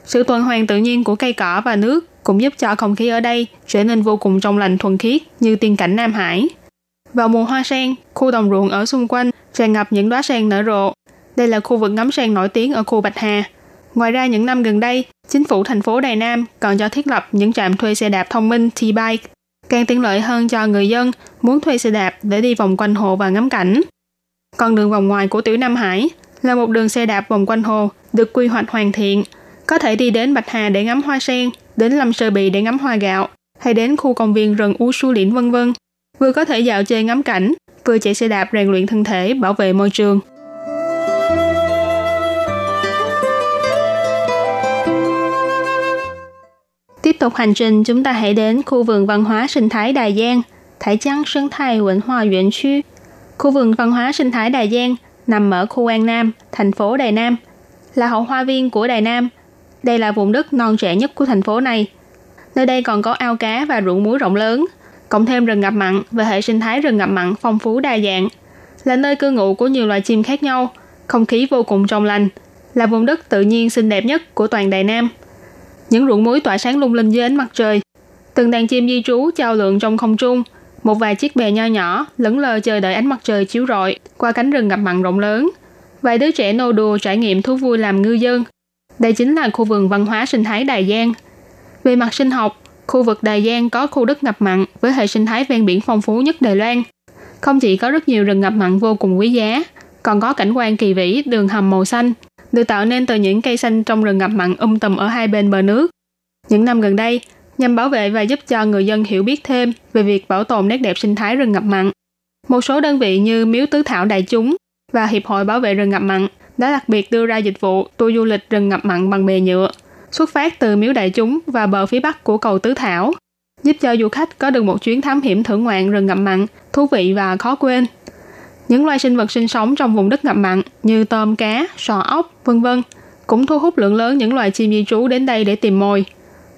Sự tuần hoàn tự nhiên của cây cỏ và nước cũng giúp cho không khí ở đây trở nên vô cùng trong lành thuần khiết như tiên cảnh Nam Hải. Vào mùa hoa sen, khu đồng ruộng ở xung quanh tràn ngập những đóa sen nở rộ. Đây là khu vực ngắm sen nổi tiếng ở khu Bạch Hà. Ngoài ra những năm gần đây, chính phủ thành phố Đài Nam còn cho thiết lập những trạm thuê xe đạp thông minh T-Bike càng tiện lợi hơn cho người dân muốn thuê xe đạp để đi vòng quanh hồ và ngắm cảnh. Con đường vòng ngoài của Tiểu Nam Hải là một đường xe đạp vòng quanh hồ được quy hoạch hoàn thiện, có thể đi đến Bạch Hà để ngắm hoa sen, đến Lâm Sơ Bì để ngắm hoa gạo, hay đến khu công viên rừng U Su Liễn vân vân. Vừa có thể dạo chơi ngắm cảnh, vừa chạy xe đạp rèn luyện thân thể, bảo vệ môi trường. Tiếp tục hành trình, chúng ta hãy đến khu vườn văn hóa sinh thái Đài Giang, Thái Giang Sinh thái Văn hòa Viện Khu. Khu vườn văn hóa sinh thái Đài Giang nằm ở khu An Nam, thành phố Đài Nam, là hậu hoa viên của Đài Nam. Đây là vùng đất non trẻ nhất của thành phố này. Nơi đây còn có ao cá và ruộng muối rộng lớn, cộng thêm rừng ngập mặn và hệ sinh thái rừng ngập mặn phong phú đa dạng, là nơi cư ngụ của nhiều loài chim khác nhau, không khí vô cùng trong lành, là vùng đất tự nhiên xinh đẹp nhất của toàn Đài Nam. Những ruộng muối tỏa sáng lung linh dưới ánh mặt trời, từng đàn chim di trú trao lượng trong không trung, một vài chiếc bè nho nhỏ lững lờ chờ đợi ánh mặt trời chiếu rọi qua cánh rừng ngập mặn rộng lớn. Vài đứa trẻ nô đùa trải nghiệm thú vui làm ngư dân. Đây chính là khu vườn văn hóa sinh thái Đài Giang. Về mặt sinh học, khu vực Đài Giang có khu đất ngập mặn với hệ sinh thái ven biển phong phú nhất Đài Loan. Không chỉ có rất nhiều rừng ngập mặn vô cùng quý giá, còn có cảnh quan kỳ vĩ đường hầm màu xanh, được tạo nên từ những cây xanh trong rừng ngập mặn um tùm ở hai bên bờ nước. Những năm gần đây, nhằm bảo vệ và giúp cho người dân hiểu biết thêm về việc bảo tồn nét đẹp sinh thái rừng ngập mặn. Một số đơn vị như Miếu Tứ Thảo Đại Chúng và Hiệp hội Bảo vệ rừng ngập mặn đã đặc biệt đưa ra dịch vụ tour du lịch rừng ngập mặn bằng bè nhựa, xuất phát từ Miếu Đại Chúng và bờ phía bắc của cầu Tứ Thảo, giúp cho du khách có được một chuyến thám hiểm thưởng ngoạn rừng ngập mặn thú vị và khó quên. Những loài sinh vật sinh sống trong vùng đất ngập mặn như tôm cá, sò ốc, vân vân cũng thu hút lượng lớn những loài chim di trú đến đây để tìm mồi.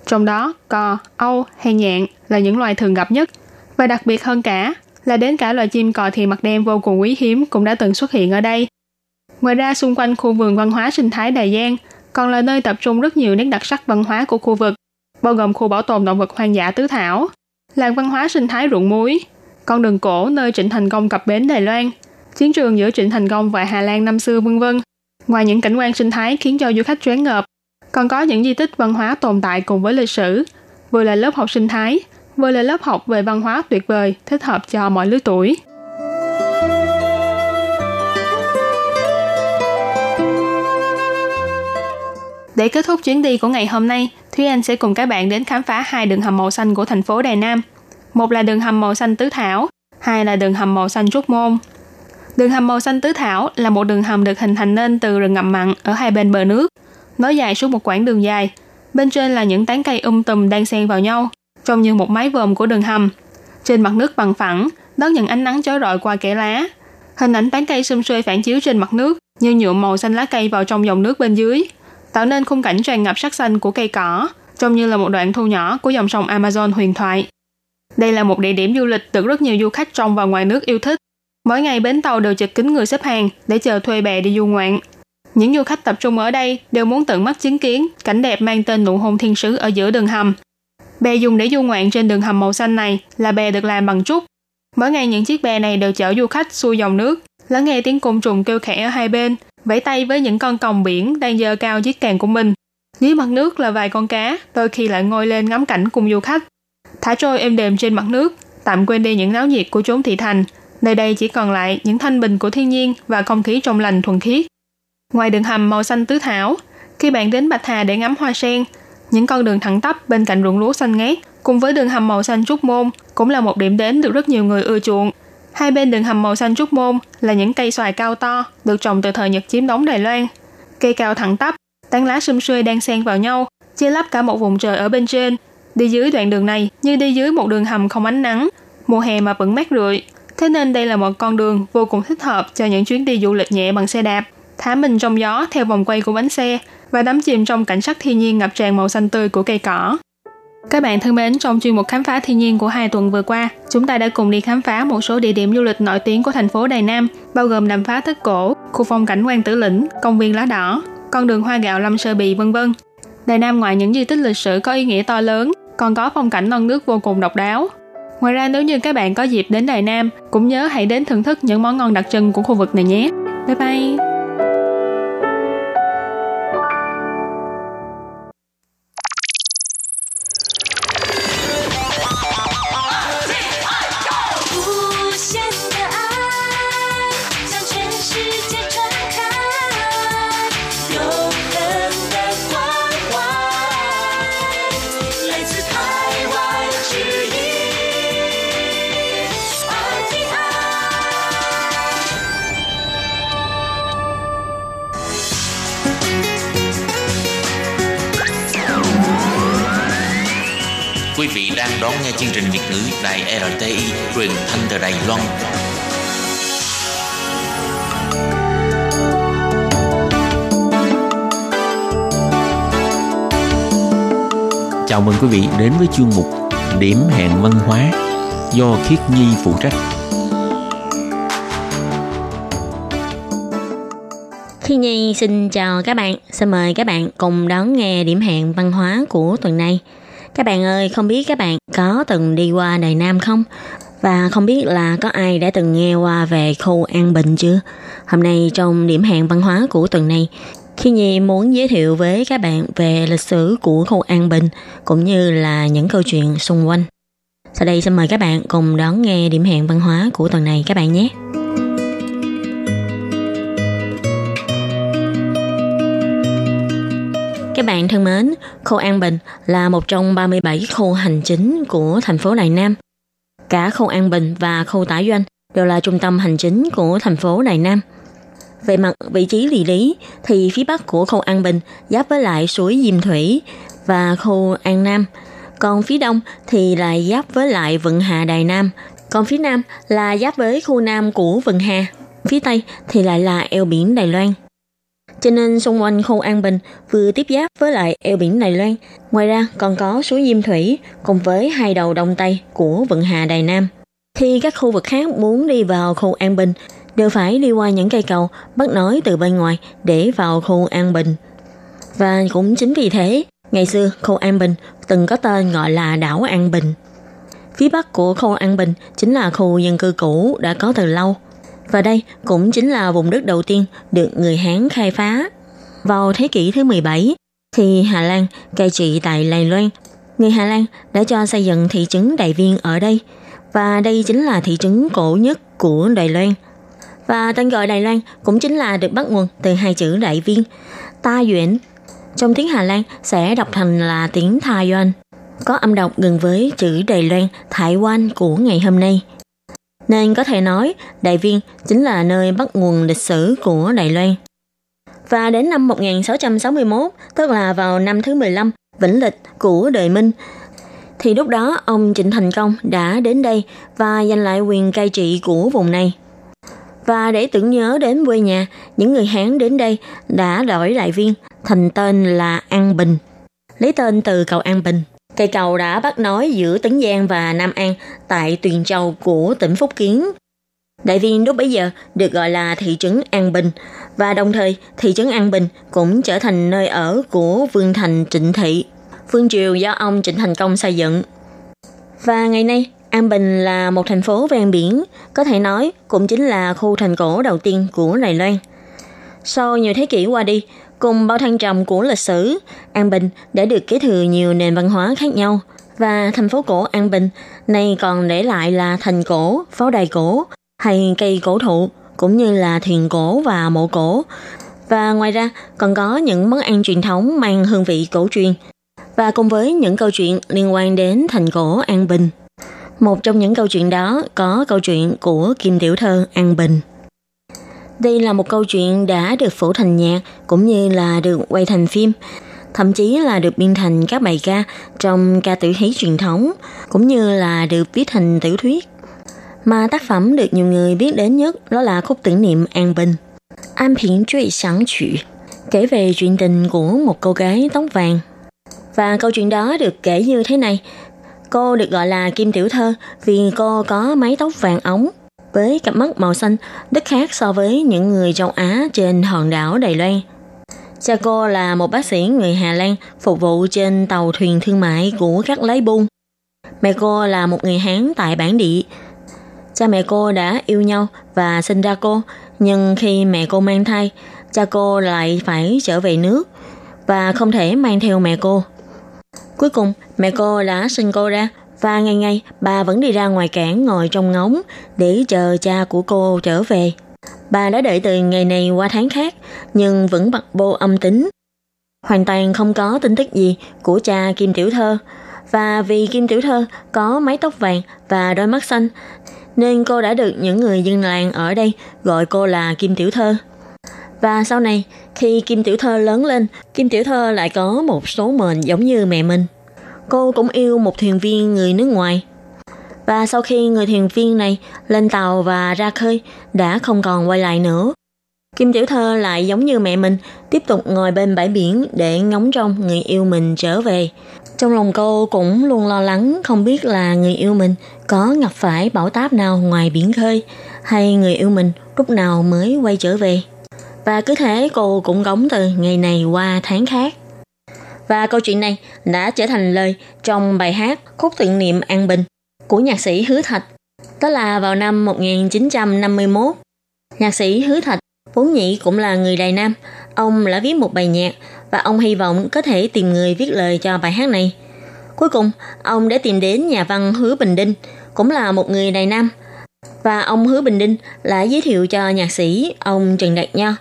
Trong đó, cò, âu hay nhạn là những loài thường gặp nhất. Và đặc biệt hơn cả là đến cả loài chim cò thì mặt đen vô cùng quý hiếm cũng đã từng xuất hiện ở đây. Ngoài ra, xung quanh khu vườn văn hóa sinh thái Đài Giang còn là nơi tập trung rất nhiều nét đặc sắc văn hóa của khu vực, bao gồm khu bảo tồn động vật hoang dã Tứ Thảo, làng văn hóa sinh thái ruộng muối, con đường cổ nơi Trịnh Thành Công cập bến Đài Loan, chiến trường giữa Trịnh Thành Công và Hà Lan năm xưa vân vân. Ngoài những cảnh quan sinh thái khiến cho du khách choáng ngợp, còn có những di tích văn hóa tồn tại cùng với lịch sử, vừa là lớp học sinh thái, vừa là lớp học về văn hóa tuyệt vời, thích hợp cho mọi lứa tuổi. Để kết thúc chuyến đi của ngày hôm nay, Thúy Anh sẽ cùng các bạn đến khám phá hai đường hầm màu xanh của thành phố Đài Nam. Một là đường hầm màu xanh Tứ Thảo, hai là đường hầm màu xanh Trúc Môn. Đường hầm màu xanh Tứ Thảo là một đường hầm được hình thành nên từ rừng ngập mặn ở hai bên bờ nước, nối dài suốt một quãng đường dài. Bên trên là những tán cây um tùm đang xen vào nhau, trông như một mái vòm của đường hầm. Trên mặt nước bằng phẳng, đón nhận ánh nắng chói rọi qua kẽ lá. Hình ảnh tán cây xum xuê phản chiếu trên mặt nước, như nhuộm màu xanh lá cây vào trong dòng nước bên dưới, tạo nên khung cảnh tràn ngập sắc xanh của cây cỏ, trông như là một đoạn thu nhỏ của dòng sông Amazon huyền thoại. Đây là một địa điểm du lịch được rất nhiều du khách trong và ngoài nước yêu thích. Mỗi ngày bến tàu đều chật kín người xếp hàng để chờ thuê bè đi du ngoạn. Những du khách tập trung ở đây đều muốn tận mắt chứng kiến cảnh đẹp mang tên nụ hôn thiên sứ ở giữa đường hầm. Bè dùng để du ngoạn trên đường hầm màu xanh này là bè được làm bằng trúc. Mỗi ngày những chiếc bè này đều chở du khách xuôi dòng nước, lắng nghe tiếng côn trùng kêu khẽ ở hai bên, vẫy tay với những con còng biển đang dơ cao chiếc càng của mình. Dưới mặt nước là vài con cá, đôi khi lại ngồi lên ngắm cảnh cùng du khách. Thả trôi êm đềm trên mặt nước, tạm quên đi những náo nhiệt của chốn thị thành. Nơi đây chỉ còn lại những thanh bình của thiên nhiên và không khí trong lành thuần khiết. Ngoài đường hầm màu xanh tứ thảo, khi bạn đến Bạch Hà để ngắm hoa sen, những con đường thẳng tắp bên cạnh ruộng lúa xanh ngát cùng với đường hầm màu xanh trúc môn cũng là một điểm đến được rất nhiều người ưa chuộng. Hai bên đường hầm màu xanh trúc môn là những cây xoài cao to được trồng từ thời Nhật chiếm đóng Đài Loan. Cây cao thẳng tắp, tán lá sum xuê đang xen vào nhau, chia lấp cả một vùng trời ở bên trên. Đi dưới đoạn đường này như đi dưới một đường hầm không ánh nắng, mùa hè mà vẫn mát rượi. Thế nên đây là một con đường vô cùng thích hợp cho những chuyến đi du lịch nhẹ bằng xe đạp thả mình trong gió theo vòng quay của bánh xe và đắm chìm trong cảnh sắc thiên nhiên ngập tràn màu xanh tươi của cây cỏ. Các bạn thân mến, trong chuyên mục khám phá thiên nhiên của hai tuần vừa qua, chúng ta đã cùng đi khám phá một số địa điểm du lịch nổi tiếng của thành phố Đài Nam, bao gồm đầm phá thất cổ, khu phong cảnh quan tử lĩnh, công viên lá đỏ, con đường hoa gạo Lâm Sơ Bì vân vân. Đài Nam ngoài những di tích lịch sử có ý nghĩa to lớn, còn có phong cảnh non nước vô cùng độc đáo. Ngoài ra nếu như các bạn có dịp đến Đài Nam, cũng nhớ hãy đến thưởng thức những món ngon đặc trưng của khu vực này nhé. Bye bye! Chương trình Việt ngữ Đài RTI truyền thanh từ Đài Loan. Chào mừng quý vị đến với chương mục Điểm hẹn văn hóa do Khiết Nhi phụ trách. Khi Nhi xin chào các bạn, xin mời các bạn cùng đón nghe điểm hẹn văn hóa của tuần này. Các bạn ơi, không biết các bạn có từng đi qua Đài Nam không? Và không biết là có ai đã từng nghe qua về khu An Bình chưa? Hôm nay trong điểm hẹn văn hóa của tuần này, khi Nhi muốn giới thiệu với các bạn về lịch sử của khu An Bình cũng như là những câu chuyện xung quanh. Sau đây xin mời các bạn cùng đón nghe điểm hẹn văn hóa của tuần này các bạn nhé. Các bạn thân mến, khu An Bình là một trong 37 khu hành chính của thành phố Đài Nam. Cả khu An Bình và khu Tả Doanh đều là trung tâm hành chính của thành phố Đài Nam. Về mặt vị trí địa lý thì phía bắc của khu An Bình giáp với lại suối Diêm Thủy và khu An Nam, còn phía đông thì lại giáp với lại Vận Hà Đài Nam, còn phía nam là giáp với khu nam của Vận Hà, phía tây thì lại là eo biển Đài Loan. Cho nên xung quanh khu An Bình vừa tiếp giáp với lại eo biển Đài Loan. Ngoài ra còn có suối Diêm Thủy cùng với hai đầu đông tây của Vận Hà Đài Nam. Khi các khu vực khác muốn đi vào khu An Bình đều phải đi qua những cây cầu bắt nối từ bên ngoài để vào khu An Bình. Và cũng chính vì thế, ngày xưa khu An Bình từng có tên gọi là đảo An Bình. Phía bắc của khu An Bình chính là khu dân cư cũ đã có từ lâu. Và đây cũng chính là vùng đất đầu tiên được người Hán khai phá. Vào thế kỷ thứ 17, thì Hà Lan cai trị tại Đài Loan. Người Hà Lan đã cho xây dựng thị trấn Đại Viên ở đây, và đây chính là thị trấn cổ nhất của Đài Loan. Và tên gọi Đài Loan cũng chính là được bắt nguồn từ hai chữ Đại Viên, Ta Duyện. Trong tiếng Hà Lan sẽ đọc thành là tiếng Tha Doan, có âm đọc gần với chữ Đài Loan, Thái Quan của ngày hôm nay. Nên có thể nói Đại Viên chính là nơi bắt nguồn lịch sử của Đài Loan. Và đến năm 1661, tức là vào năm thứ 15 vĩnh lịch của đời Minh, thì lúc đó ông Trịnh Thành Công đã đến đây và giành lại quyền cai trị của vùng này. Và để tưởng nhớ đến quê nhà, những người Hán đến đây đã đổi đại viên thành tên là An Bình, lấy tên từ cầu An Bình. Cây cầu đã bắt nối giữa Tấn Giang và Nam An tại Tuyền Châu của tỉnh Phúc Kiến. Đại viên lúc bấy giờ được gọi là thị trấn An Bình và đồng thời thị trấn An Bình cũng trở thành nơi ở của Vương Thành Trịnh Thị, vương triều do ông Trịnh Thành Công xây dựng. Và ngày nay, An Bình là một thành phố ven biển, có thể nói cũng chính là khu thành cổ đầu tiên của Đài Loan. Sau nhiều thế kỷ qua đi, cùng bao thăng trầm của lịch sử, An Bình đã được kế thừa nhiều nền văn hóa khác nhau và thành phố cổ An Bình nay còn để lại là thành cổ, pháo đài cổ hay cây cổ thụ cũng như là thuyền cổ và mộ cổ. Và ngoài ra còn có những món ăn truyền thống mang hương vị cổ truyền và cùng với những câu chuyện liên quan đến thành cổ An Bình. Một trong những câu chuyện đó có câu chuyện của Kim Tiểu Thơ An Bình. Đây là một câu chuyện đã được phổ thành nhạc cũng như là được quay thành phim, thậm chí là được biên thành các bài ca trong ca tử hí truyền thống, cũng như là được viết thành tiểu thuyết. Mà tác phẩm được nhiều người biết đến nhất đó là khúc tưởng niệm An Bình. An 平 Trụy kể về chuyện tình của một cô gái tóc vàng. Và câu chuyện đó được kể như thế này. Cô được gọi là Kim Tiểu Thơ vì cô có mái tóc vàng ống với cặp mắt màu xanh rất khác so với những người châu Á trên hòn đảo Đài Loan. Cha cô là một bác sĩ người Hà Lan phục vụ trên tàu thuyền thương mại của các lái buôn. Mẹ cô là một người Hán tại bản địa. Cha mẹ cô đã yêu nhau và sinh ra cô, nhưng khi mẹ cô mang thai, cha cô lại phải trở về nước và không thể mang theo mẹ cô. Cuối cùng, mẹ cô đã sinh cô ra và ngày ngày bà vẫn đi ra ngoài cảng ngồi trong ngóng để chờ cha của cô trở về. Bà đã đợi từ ngày này qua tháng khác, nhưng vẫn bật bô âm tính. Hoàn toàn không có tin tức gì của cha Kim Tiểu Thơ. Và vì Kim Tiểu Thơ có mái tóc vàng và đôi mắt xanh, nên cô đã được những người dân làng ở đây gọi cô là Kim Tiểu Thơ. Và sau này, khi Kim Tiểu Thơ lớn lên, Kim Tiểu Thơ lại có một số mệnh giống như mẹ mình cô cũng yêu một thuyền viên người nước ngoài. Và sau khi người thuyền viên này lên tàu và ra khơi đã không còn quay lại nữa. Kim Tiểu Thơ lại giống như mẹ mình, tiếp tục ngồi bên bãi biển để ngóng trông người yêu mình trở về. Trong lòng cô cũng luôn lo lắng không biết là người yêu mình có gặp phải bão táp nào ngoài biển khơi hay người yêu mình lúc nào mới quay trở về. Và cứ thế cô cũng góng từ ngày này qua tháng khác. Và câu chuyện này đã trở thành lời trong bài hát Khúc tưởng niệm An Bình của nhạc sĩ Hứa Thạch. Đó là vào năm 1951. Nhạc sĩ Hứa Thạch vốn nhĩ cũng là người Đài Nam. Ông đã viết một bài nhạc và ông hy vọng có thể tìm người viết lời cho bài hát này. Cuối cùng, ông đã tìm đến nhà văn Hứa Bình Đinh, cũng là một người Đài Nam. Và ông Hứa Bình Đinh đã giới thiệu cho nhạc sĩ ông Trần Đạt Nho,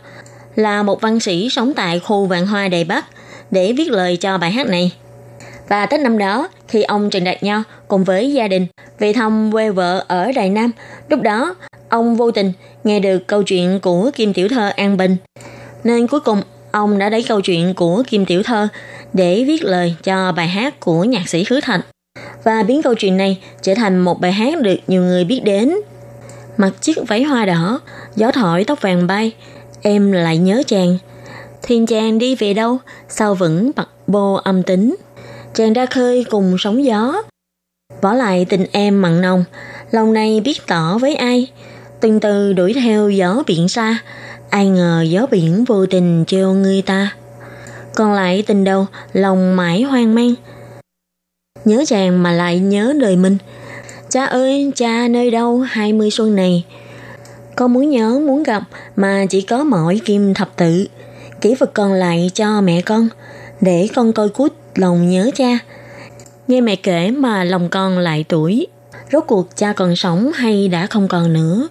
là một văn sĩ sống tại khu Vạn Hoa Đài Bắc, để viết lời cho bài hát này. Và Tết năm đó, khi ông Trần Đạt Nho cùng với gia đình về thăm quê vợ ở Đài Nam, lúc đó ông vô tình nghe được câu chuyện của Kim Tiểu Thơ An Bình. Nên cuối cùng ông đã lấy câu chuyện của Kim Tiểu Thơ để viết lời cho bài hát của nhạc sĩ Hứa Thạch và biến câu chuyện này trở thành một bài hát được nhiều người biết đến. Mặc chiếc váy hoa đỏ, gió thổi tóc vàng bay, em lại nhớ chàng. Thiên chàng đi về đâu, sao vẫn bật bô âm tính. Chàng ra khơi cùng sóng gió. Bỏ lại tình em mặn nồng, lòng này biết tỏ với ai. Từng từ đuổi theo gió biển xa, ai ngờ gió biển vô tình trêu người ta. Còn lại tình đầu, lòng mãi hoang mang. Nhớ chàng mà lại nhớ đời mình. Cha ơi, cha nơi đâu hai mươi xuân này? Con muốn nhớ, muốn gặp mà chỉ có mỗi kim thập tự. Kỹ vật còn lại cho mẹ con, để con coi cút lòng nhớ cha. Nghe mẹ kể mà lòng con lại tuổi. Rốt cuộc cha còn sống hay đã không còn nữa?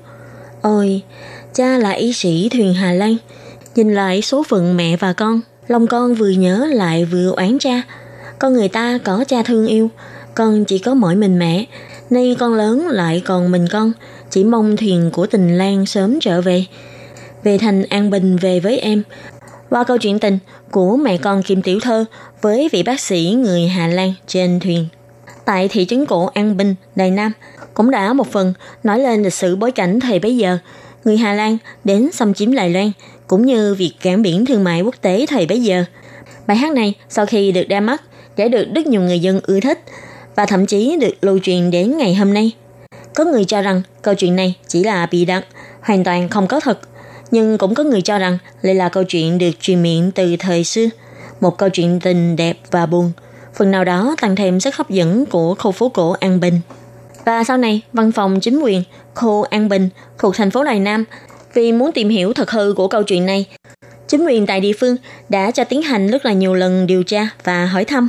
Ôi, cha là y sĩ thuyền Hà Lan. Nhìn lại số phận mẹ và con, lòng con vừa nhớ lại vừa oán cha. Con người ta có cha thương yêu, con chỉ có mỗi mình mẹ. Nay con lớn lại còn mình con, chỉ mong thuyền của tình Lan sớm trở về. Về thành an bình về với em. Qua câu chuyện tình của mẹ con Kim Tiểu Thơ với vị bác sĩ người Hà Lan trên thuyền. Tại thị trấn cổ An Bình, Đài Nam, cũng đã một phần nói lên lịch sử bối cảnh thời bấy giờ, người Hà Lan đến xâm chiếm Đài Loan, cũng như việc cảng biển thương mại quốc tế thời bấy giờ. Bài hát này sau khi được ra mắt đã được rất nhiều người dân ưa thích và thậm chí được lưu truyền đến ngày hôm nay. Có người cho rằng câu chuyện này chỉ là bị đặt, hoàn toàn không có thật, nhưng cũng có người cho rằng đây là câu chuyện được truyền miệng từ thời xưa, một câu chuyện tình đẹp và buồn, phần nào đó tăng thêm sức hấp dẫn của khu phố cổ An Bình. Và sau này, văn phòng chính quyền khu An Bình thuộc thành phố Đài Nam vì muốn tìm hiểu thật hư của câu chuyện này, chính quyền tại địa phương đã cho tiến hành rất là nhiều lần điều tra và hỏi thăm.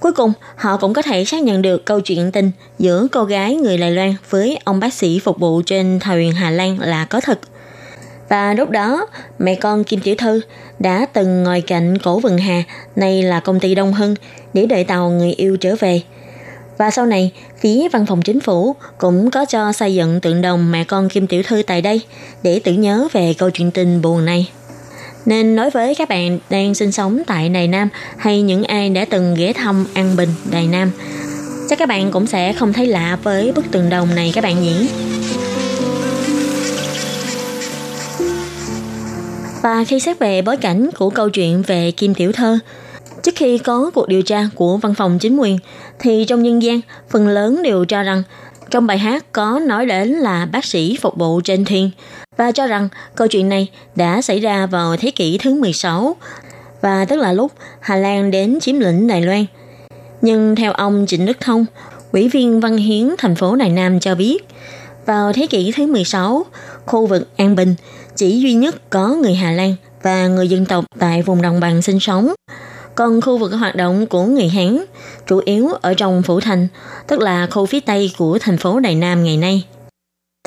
Cuối cùng, họ cũng có thể xác nhận được câu chuyện tình giữa cô gái người Đài Loan với ông bác sĩ phục vụ trên thuyền Hà Lan là có thật. Và lúc đó, mẹ con Kim Tiểu Thư đã từng ngồi cạnh cổ vườn hà, nay là công ty Đông Hưng, để đợi tàu người yêu trở về. Và sau này, phía văn phòng chính phủ cũng có cho xây dựng tượng đồng mẹ con Kim Tiểu Thư tại đây để tưởng nhớ về câu chuyện tình buồn này. Nên nói với các bạn đang sinh sống tại Đài Nam hay những ai đã từng ghé thăm An Bình, Đài Nam, chắc các bạn cũng sẽ không thấy lạ với bức tượng đồng này các bạn nhỉ? Và khi xét về bối cảnh của câu chuyện về Kim Tiểu Thơ, trước khi có cuộc điều tra của văn phòng chính quyền, thì trong nhân gian, phần lớn đều cho rằng trong bài hát có nói đến là bác sĩ phục vụ trên thuyền và cho rằng câu chuyện này đã xảy ra vào thế kỷ thứ 16 và tức là lúc Hà Lan đến chiếm lĩnh Đài Loan. Nhưng theo ông Trịnh Đức Thông, ủy viên văn hiến thành phố Đài Nam cho biết, vào thế kỷ thứ 16, khu vực An Bình chỉ duy nhất có người Hà Lan và người dân tộc tại vùng đồng bằng sinh sống. Còn khu vực hoạt động của người Hán chủ yếu ở trong phủ thành, tức là khu phía tây của thành phố Đài Nam ngày nay.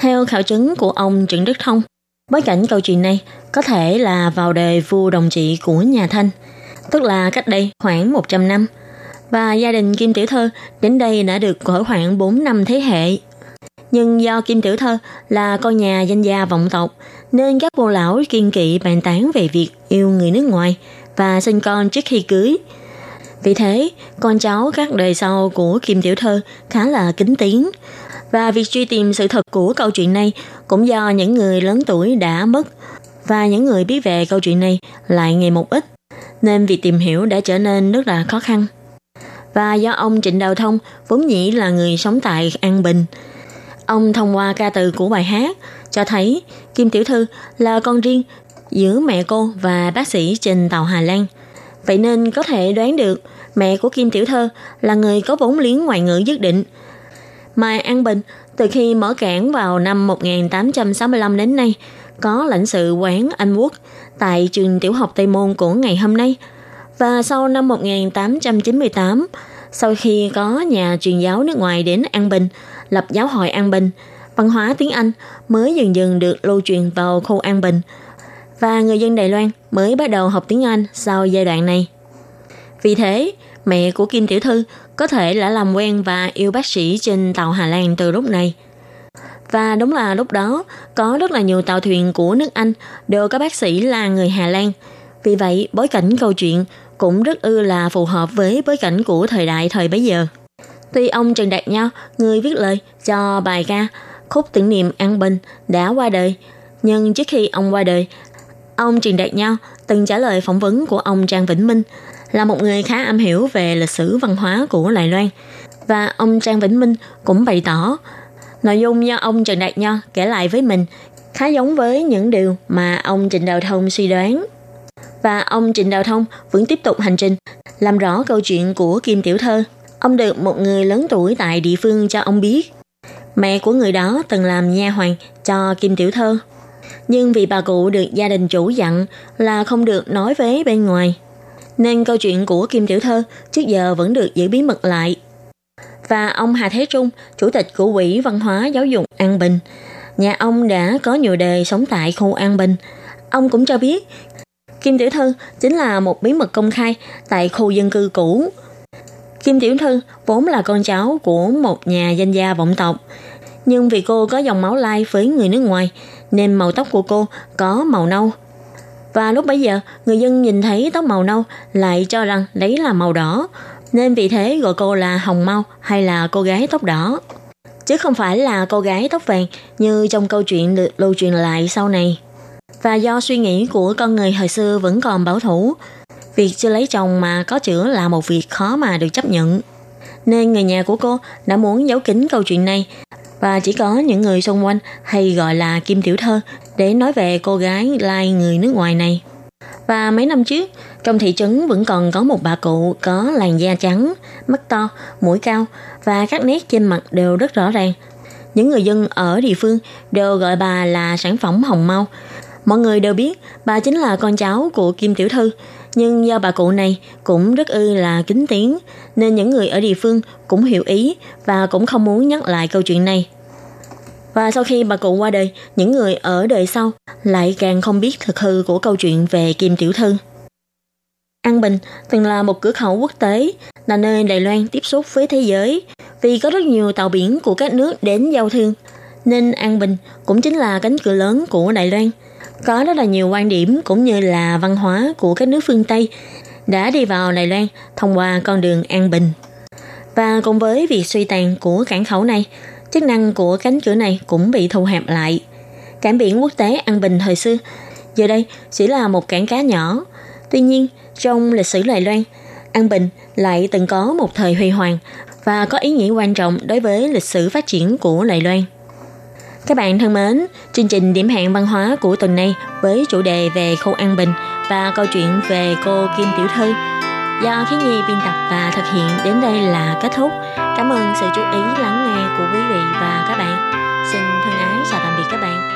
Theo khảo chứng của ông Trần Đức Thông, bối cảnh câu chuyện này có thể là vào đời vua đồng trị của nhà Thanh, tức là cách đây khoảng 100 năm. Và gia đình Kim Tiểu Thơ đến đây đã được cỡ khoảng 4 năm thế hệ. Nhưng do Kim Tiểu Thơ là con nhà danh gia vọng tộc, nên các vô lão kiên kỵ bàn tán về việc yêu người nước ngoài và sinh con trước khi cưới. Vì thế, con cháu các đời sau của Kim Tiểu Thơ khá là kính tiếng. Và việc truy tìm sự thật của câu chuyện này cũng do những người lớn tuổi đã mất và những người biết về câu chuyện này lại ngày một ít, nên việc tìm hiểu đã trở nên rất là khó khăn. Và do ông Trịnh Đào Thông vốn nhĩ là người sống tại An Bình, ông thông qua ca từ của bài hát cho thấy Kim Tiểu Thư là con riêng giữa mẹ cô và bác sĩ trên tàu Hà Lan. Vậy nên có thể đoán được mẹ của Kim Tiểu Thơ là người có vốn liếng ngoại ngữ nhất định. Mai An Bình, từ khi mở cảng vào năm 1865 đến nay, có lãnh sự quán Anh Quốc tại trường tiểu học Tây Môn của ngày hôm nay. Và sau năm 1898, sau khi có nhà truyền giáo nước ngoài đến An Bình, lập giáo hội An Bình, văn hóa tiếng Anh mới dần dần được lưu truyền vào khu An Bình và người dân Đài Loan mới bắt đầu học tiếng Anh sau giai đoạn này. Vì thế, mẹ của Kim Tiểu Thư có thể đã làm quen và yêu bác sĩ trên tàu Hà Lan từ lúc này. Và đúng là lúc đó có rất là nhiều tàu thuyền của nước Anh đều có bác sĩ là người Hà Lan. Vì vậy, bối cảnh câu chuyện cũng rất ư là phù hợp với bối cảnh của thời đại thời bấy giờ. Tuy ông Trần Đạt Nho, người viết lời cho bài ca Khúc tưởng niệm An Bình đã qua đời, nhưng trước khi ông qua đời, ông Trần Đạt Nho từng trả lời phỏng vấn của ông Trang Vĩnh Minh là một người khá am hiểu về lịch sử văn hóa của Đài Loan. Và ông Trang Vĩnh Minh cũng bày tỏ nội dung do ông Trần Đạt Nho kể lại với mình khá giống với những điều mà ông Trịnh Đào Thông suy đoán. Và ông Trịnh Đào Thông vẫn tiếp tục hành trình làm rõ câu chuyện của Kim Tiểu Thơ. Ông được một người lớn tuổi tại địa phương cho ông biết. Mẹ của người đó từng làm nha hoàn cho Kim Tiểu Thơ. Nhưng vì bà cụ được gia đình chủ dặn là không được nói với bên ngoài, nên câu chuyện của Kim Tiểu Thơ trước giờ vẫn được giữ bí mật lại. Và ông Hà Thế Trung, chủ tịch của Quỹ Văn hóa Giáo dục An Bình, nhà ông đã có nhiều đời sống tại khu An Bình. Ông cũng cho biết, Kim Tiểu Thư chính là một bí mật công khai tại khu dân cư cũ. Kim Tiểu Thư vốn là con cháu của một nhà danh gia vọng tộc, nhưng vì cô có dòng máu lai với người nước ngoài, nên màu tóc của cô có màu nâu. Và lúc bấy giờ, người dân nhìn thấy tóc màu nâu lại cho rằng đấy là màu đỏ, nên vì thế gọi cô là hồng mau hay là cô gái tóc đỏ. Chứ không phải là cô gái tóc vàng như trong câu chuyện được lưu truyền lại sau này. Và do suy nghĩ của con người hồi xưa vẫn còn bảo thủ, việc chưa lấy chồng mà có chữa là một việc khó mà được chấp nhận. Nên người nhà của cô đã muốn giấu kín câu chuyện này và chỉ có những người xung quanh hay gọi là Kim Tiểu Thơ để nói về cô gái lai người nước ngoài này. Và mấy năm trước, trong thị trấn vẫn còn có một bà cụ có làn da trắng, mắt to, mũi cao và các nét trên mặt đều rất rõ ràng. Những người dân ở địa phương đều gọi bà là sản phẩm hồng mau. Mọi người đều biết bà chính là con cháu của Kim Tiểu Thư, nhưng do bà cụ này cũng rất ư là kính tiếng, nên những người ở địa phương cũng hiểu ý và cũng không muốn nhắc lại câu chuyện này. Và sau khi bà cụ qua đời, những người ở đời sau lại càng không biết thực hư của câu chuyện về Kim Tiểu Thư. An Bình từng là một cửa khẩu quốc tế, là nơi Đài Loan tiếp xúc với thế giới, vì có rất nhiều tàu biển của các nước đến giao thương. Nên An Bình cũng chính là cánh cửa lớn của Đài Loan. Có rất là nhiều quan điểm cũng như là văn hóa của các nước phương Tây đã đi vào Đài Loan thông qua con đường An Bình. Và cùng với việc suy tàn của cảng khẩu này, chức năng của cánh cửa này cũng bị thu hẹp lại. Cảng biển quốc tế An Bình thời xưa, giờ đây chỉ là một cảng cá nhỏ. Tuy nhiên, trong lịch sử Đài Loan, An Bình lại từng có một thời huy hoàng và có ý nghĩa quan trọng đối với lịch sử phát triển của Đài Loan. Các bạn thân mến, chương trình điểm hẹn văn hóa của tuần này với chủ đề về khu An Bình và câu chuyện về cô Kim Tiểu Thư do Khí Nhi biên tập và thực hiện đến đây là kết thúc. Cảm ơn sự chú ý lắng nghe của quý vị và các bạn. Xin thân ái chào tạm biệt các bạn.